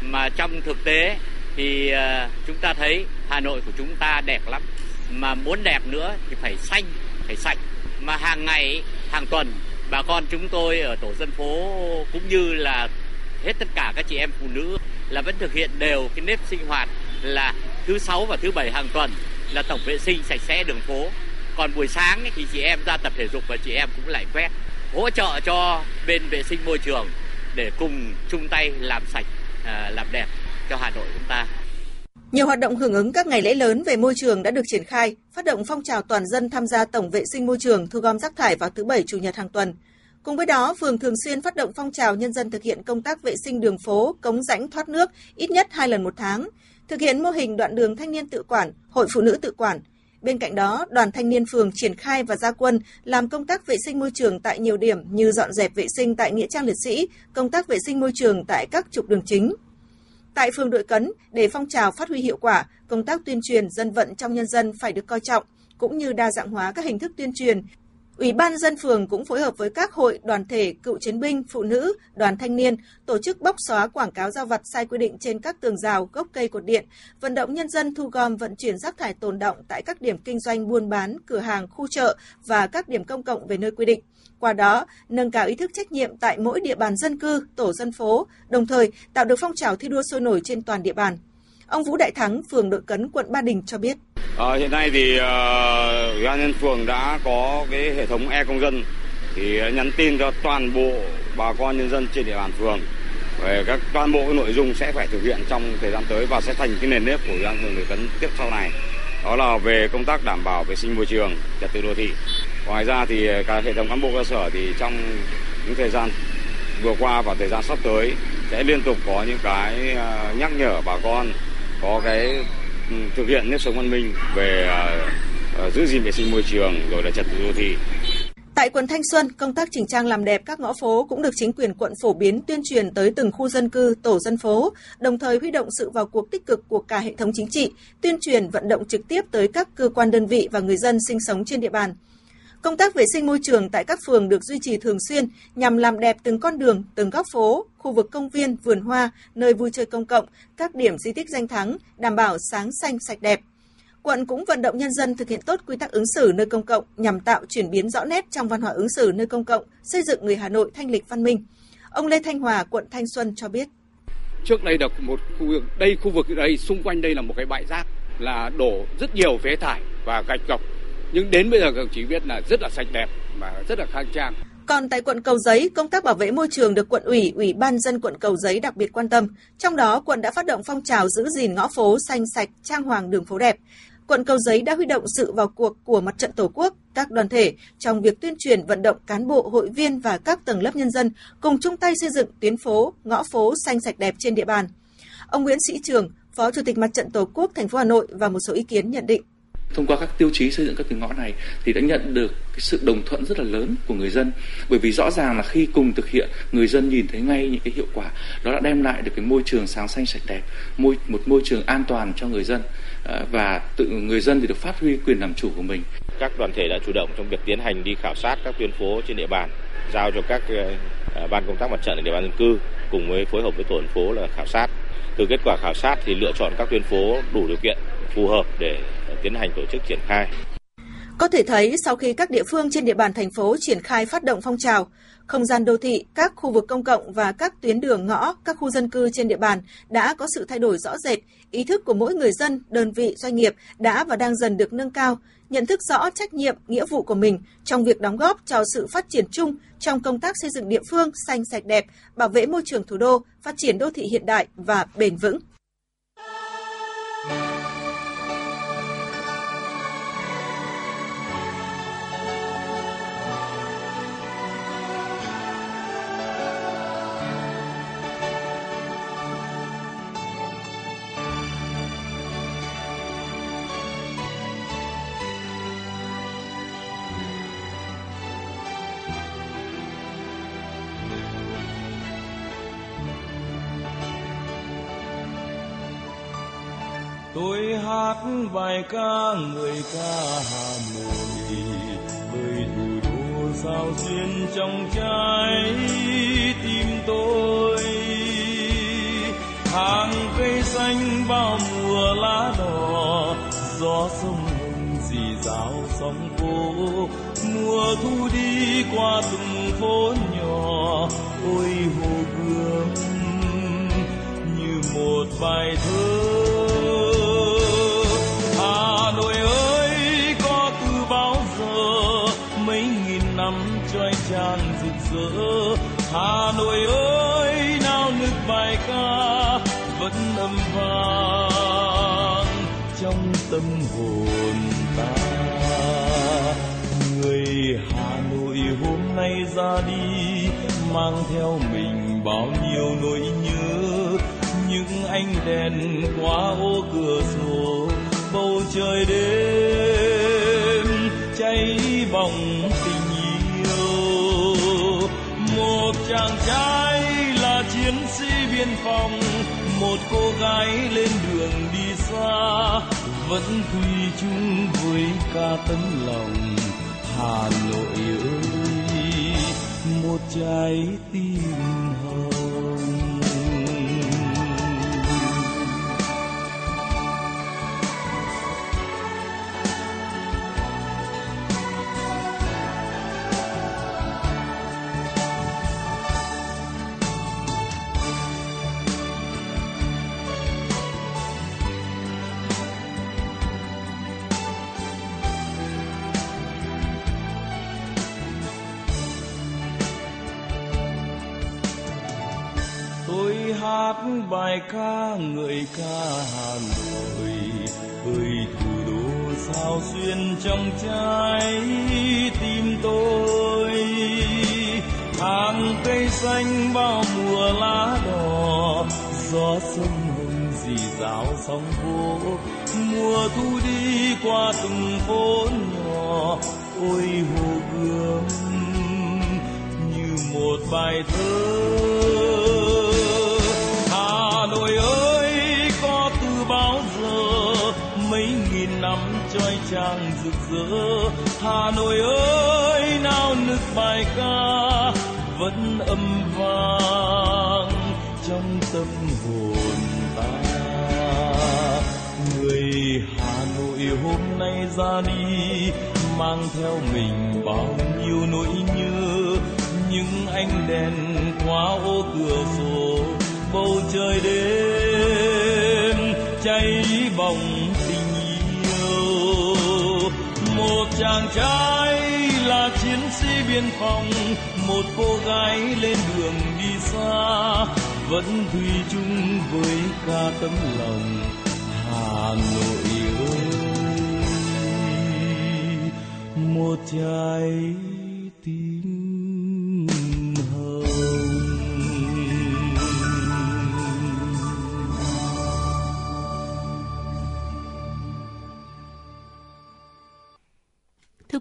Mà trong thực tế thì ờ, chúng ta thấy Hà Nội của chúng ta đẹp lắm mà muốn đẹp nữa thì phải xanh, phải sạch. Mà hàng ngày, hàng tuần bà con chúng tôi ở tổ dân phố cũng như là hết tất cả các chị em phụ nữ là vẫn thực hiện đều cái nếp sinh hoạt là thứ sáu và thứ bảy hàng tuần là tổng vệ sinh sạch sẽ đường phố còn buổi sáng thì chị em ra tập thể dục và chị em cũng lại quét hỗ trợ cho bên vệ sinh môi trường để cùng chung tay làm sạch à, làm đẹp cho Hà Nội chúng ta. Nhiều hoạt động hưởng ứng các ngày lễ lớn về môi trường đã được triển khai, phát động phong trào toàn dân tham gia tổng vệ sinh môi trường thu gom rác thải vào thứ bảy chủ nhật hàng tuần. Cùng với đó, phường thường xuyên phát động phong trào nhân dân thực hiện công tác vệ sinh đường phố, cống rãnh thoát nước ít nhất hai lần một tháng, thực hiện mô hình đoạn đường thanh niên tự quản, hội phụ nữ tự quản. Bên cạnh đó, đoàn thanh niên phường triển khai và gia quân làm công tác vệ sinh môi trường tại nhiều điểm như dọn dẹp vệ sinh tại nghĩa trang liệt sĩ, công tác vệ sinh môi trường tại các trục đường chính. Tại phường Đội Cấn, để phong trào phát huy hiệu quả, công tác tuyên truyền dân vận trong nhân dân phải được coi trọng, cũng như đa dạng hóa các hình thức tuyên truyền. Ủy ban dân phường cũng phối hợp với các hội, đoàn thể, cựu chiến binh, phụ nữ, đoàn thanh niên tổ chức bóc xóa quảng cáo giao vặt sai quy định trên các tường rào, gốc cây cột điện, vận động nhân dân thu gom vận chuyển rác thải tồn động tại các điểm kinh doanh buôn bán, cửa hàng, khu chợ và các điểm công cộng về nơi quy định. Qua đó, nâng cao ý thức trách nhiệm tại mỗi địa bàn dân cư, tổ dân phố, đồng thời tạo được phong trào thi đua sôi nổi trên toàn địa bàn. Ông Vũ Đại Thắng, phường Đội Cấn, quận Ba Đình cho biết. À, hiện nay thì uh, ủy ban nhân phường đã có cái hệ thống e công dân thì nhắn tin cho toàn bộ bà con nhân dân trên địa bàn phường về các toàn bộ cái nội dung sẽ phải thực hiện trong thời gian tới và sẽ thành cái nền nếp của ủy ban phường Đội Cấn tiếp sau này. Đó là về công tác đảm bảo vệ sinh môi trường, trật tự đô thị. Ngoài ra thì cả hệ thống cán bộ cơ sở thì trong những thời gian vừa qua và thời gian sắp tới sẽ liên tục có những cái ờ, nhắc nhở bà con có cái ừ, thực hiện nếp sống văn minh về à, à, giữ gìn vệ sinh môi trường rồi là trật tự đô thị. Tại quận Thanh Xuân, công tác chỉnh trang làm đẹp các ngõ phố cũng được chính quyền quận phổ biến tuyên truyền tới từng khu dân cư, tổ dân phố, đồng thời huy động sự vào cuộc tích cực của cả hệ thống chính trị, tuyên truyền vận động trực tiếp tới các cơ quan đơn vị và người dân sinh sống trên địa bàn. Công tác vệ sinh môi trường tại các phường được duy trì thường xuyên nhằm làm đẹp từng con đường, từng góc phố, khu vực công viên, vườn hoa, nơi vui chơi công cộng, các điểm di tích danh thắng, đảm bảo sáng xanh sạch đẹp. Quận cũng vận động nhân dân thực hiện tốt quy tắc ứng xử nơi công cộng nhằm tạo chuyển biến rõ nét trong văn hóa ứng xử nơi công cộng, xây dựng người Hà Nội thanh lịch văn minh. Ông Lê Thanh Hòa, quận Thanh Xuân cho biết. Trước đây là một khu vực, đây khu vực đây, xung quanh đây là một cái bãi rác là đổ rất nhiều phế thải và gạch gọc nhưng đến bây giờ các chỉ biết là rất là sạch đẹp và rất là khang trang. Còn tại quận Cầu Giấy, công tác bảo vệ môi trường được quận ủy, ủy ban dân quận Cầu Giấy đặc biệt quan tâm. Trong đó, quận đã phát động phong trào giữ gìn ngõ phố xanh sạch, trang hoàng đường phố đẹp. Quận Cầu Giấy đã huy động sự vào cuộc của mặt trận Tổ quốc, các đoàn thể trong việc tuyên truyền vận động cán bộ, hội viên và các tầng lớp nhân dân cùng chung tay xây dựng tuyến phố, ngõ phố xanh sạch đẹp trên địa bàn. Ông Nguyễn Sĩ Trường, Phó Chủ tịch Mặt trận Tổ quốc thành phố Hà Nội và một số ý kiến nhận định thông qua các tiêu chí xây dựng các tuyến ngõ này thì đã nhận được cái sự đồng thuận rất là lớn của người dân. Bởi vì rõ ràng là khi cùng thực hiện, người dân nhìn thấy ngay những cái hiệu quả, đó đã đem lại được cái môi trường sáng xanh, sạch đẹp, môi, một môi trường an toàn cho người dân à, và tự người dân thì được phát huy quyền làm chủ của mình. Các đoàn thể đã chủ động trong việc tiến hành đi khảo sát các tuyến phố trên địa bàn, giao cho các ờ, à, ban công tác mặt trận ở địa bàn dân cư cùng với phối hợp với tổ dân phố là khảo sát. Từ kết quả khảo sát thì lựa chọn các tuyến phố đủ điều kiện phù hợp để ờ, tiến hành tổ chức triển khai. Có thể thấy sau khi các địa phương trên địa bàn thành phố triển khai phát động phong trào, không gian đô thị, các khu vực công cộng và các tuyến đường ngõ, các khu dân cư trên địa bàn đã có sự thay đổi rõ rệt, ý thức của mỗi người dân, đơn vị, doanh nghiệp đã và đang dần được nâng cao, nhận thức rõ trách nhiệm, nghĩa vụ của mình trong việc đóng góp cho sự phát triển chung trong công tác xây dựng địa phương xanh sạch đẹp, bảo vệ môi trường thủ đô, phát triển đô thị hiện đại và bền vững. Tôi hát bài ca người ca hà nội, bởi thủ đô sao xuyên trong trái tim tôi. Hàng cây xanh bao mùa lá đỏ, gió sông hồng dì dào sóng phố. Mùa thu đi qua từng phố nhỏ, ôi hồ gươm như một bài thơ. Ra đi, mang theo mình bao nhiêu nỗi nhớ. Những ánh đèn qua ô cửa sổ, bầu trời đêm cháy bỏng tình yêu. Một chàng trai là chiến sĩ biên phòng, một cô gái lên đường đi xa, vẫn quy chung với ca tấm lòng hà nội ơi một trái tim. Bài ca, người ca hà nội ơi thủ đô sao xuyên trong trái tim tôi. Hàng cây xanh bao mùa lá đỏ, gió sông hồng dì dào sóng vô. Mùa thu đi qua từng phố nhỏ, ôi hồ gươm như một bài thơ. Trói trang rực rỡ. Hà Nội ơi, nào nức bài ca, vẫn âm vang trong tâm hồn ta. Người Hà Nội hôm nay ra đi, mang theo mình bao nhiêu nỗi nhớ. Những ánh đèn qua ô cửa sổ, bầu trời đêm cháy bỏng một chàng trai là chiến sĩ biên phòng, một cô gái lên đường đi xa, vẫn thủy chung với ca tấm lòng hà nội ơi. Một trái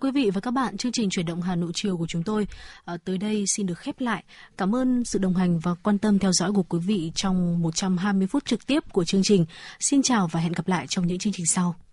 quý vị và các bạn, chương trình chuyển động Hà Nội chiều của chúng tôi à, tới đây xin được khép lại. Cảm ơn sự đồng hành và quan tâm theo dõi của quý vị trong 120 phút trực tiếp của chương trình. Xin chào và hẹn gặp lại trong những chương trình sau.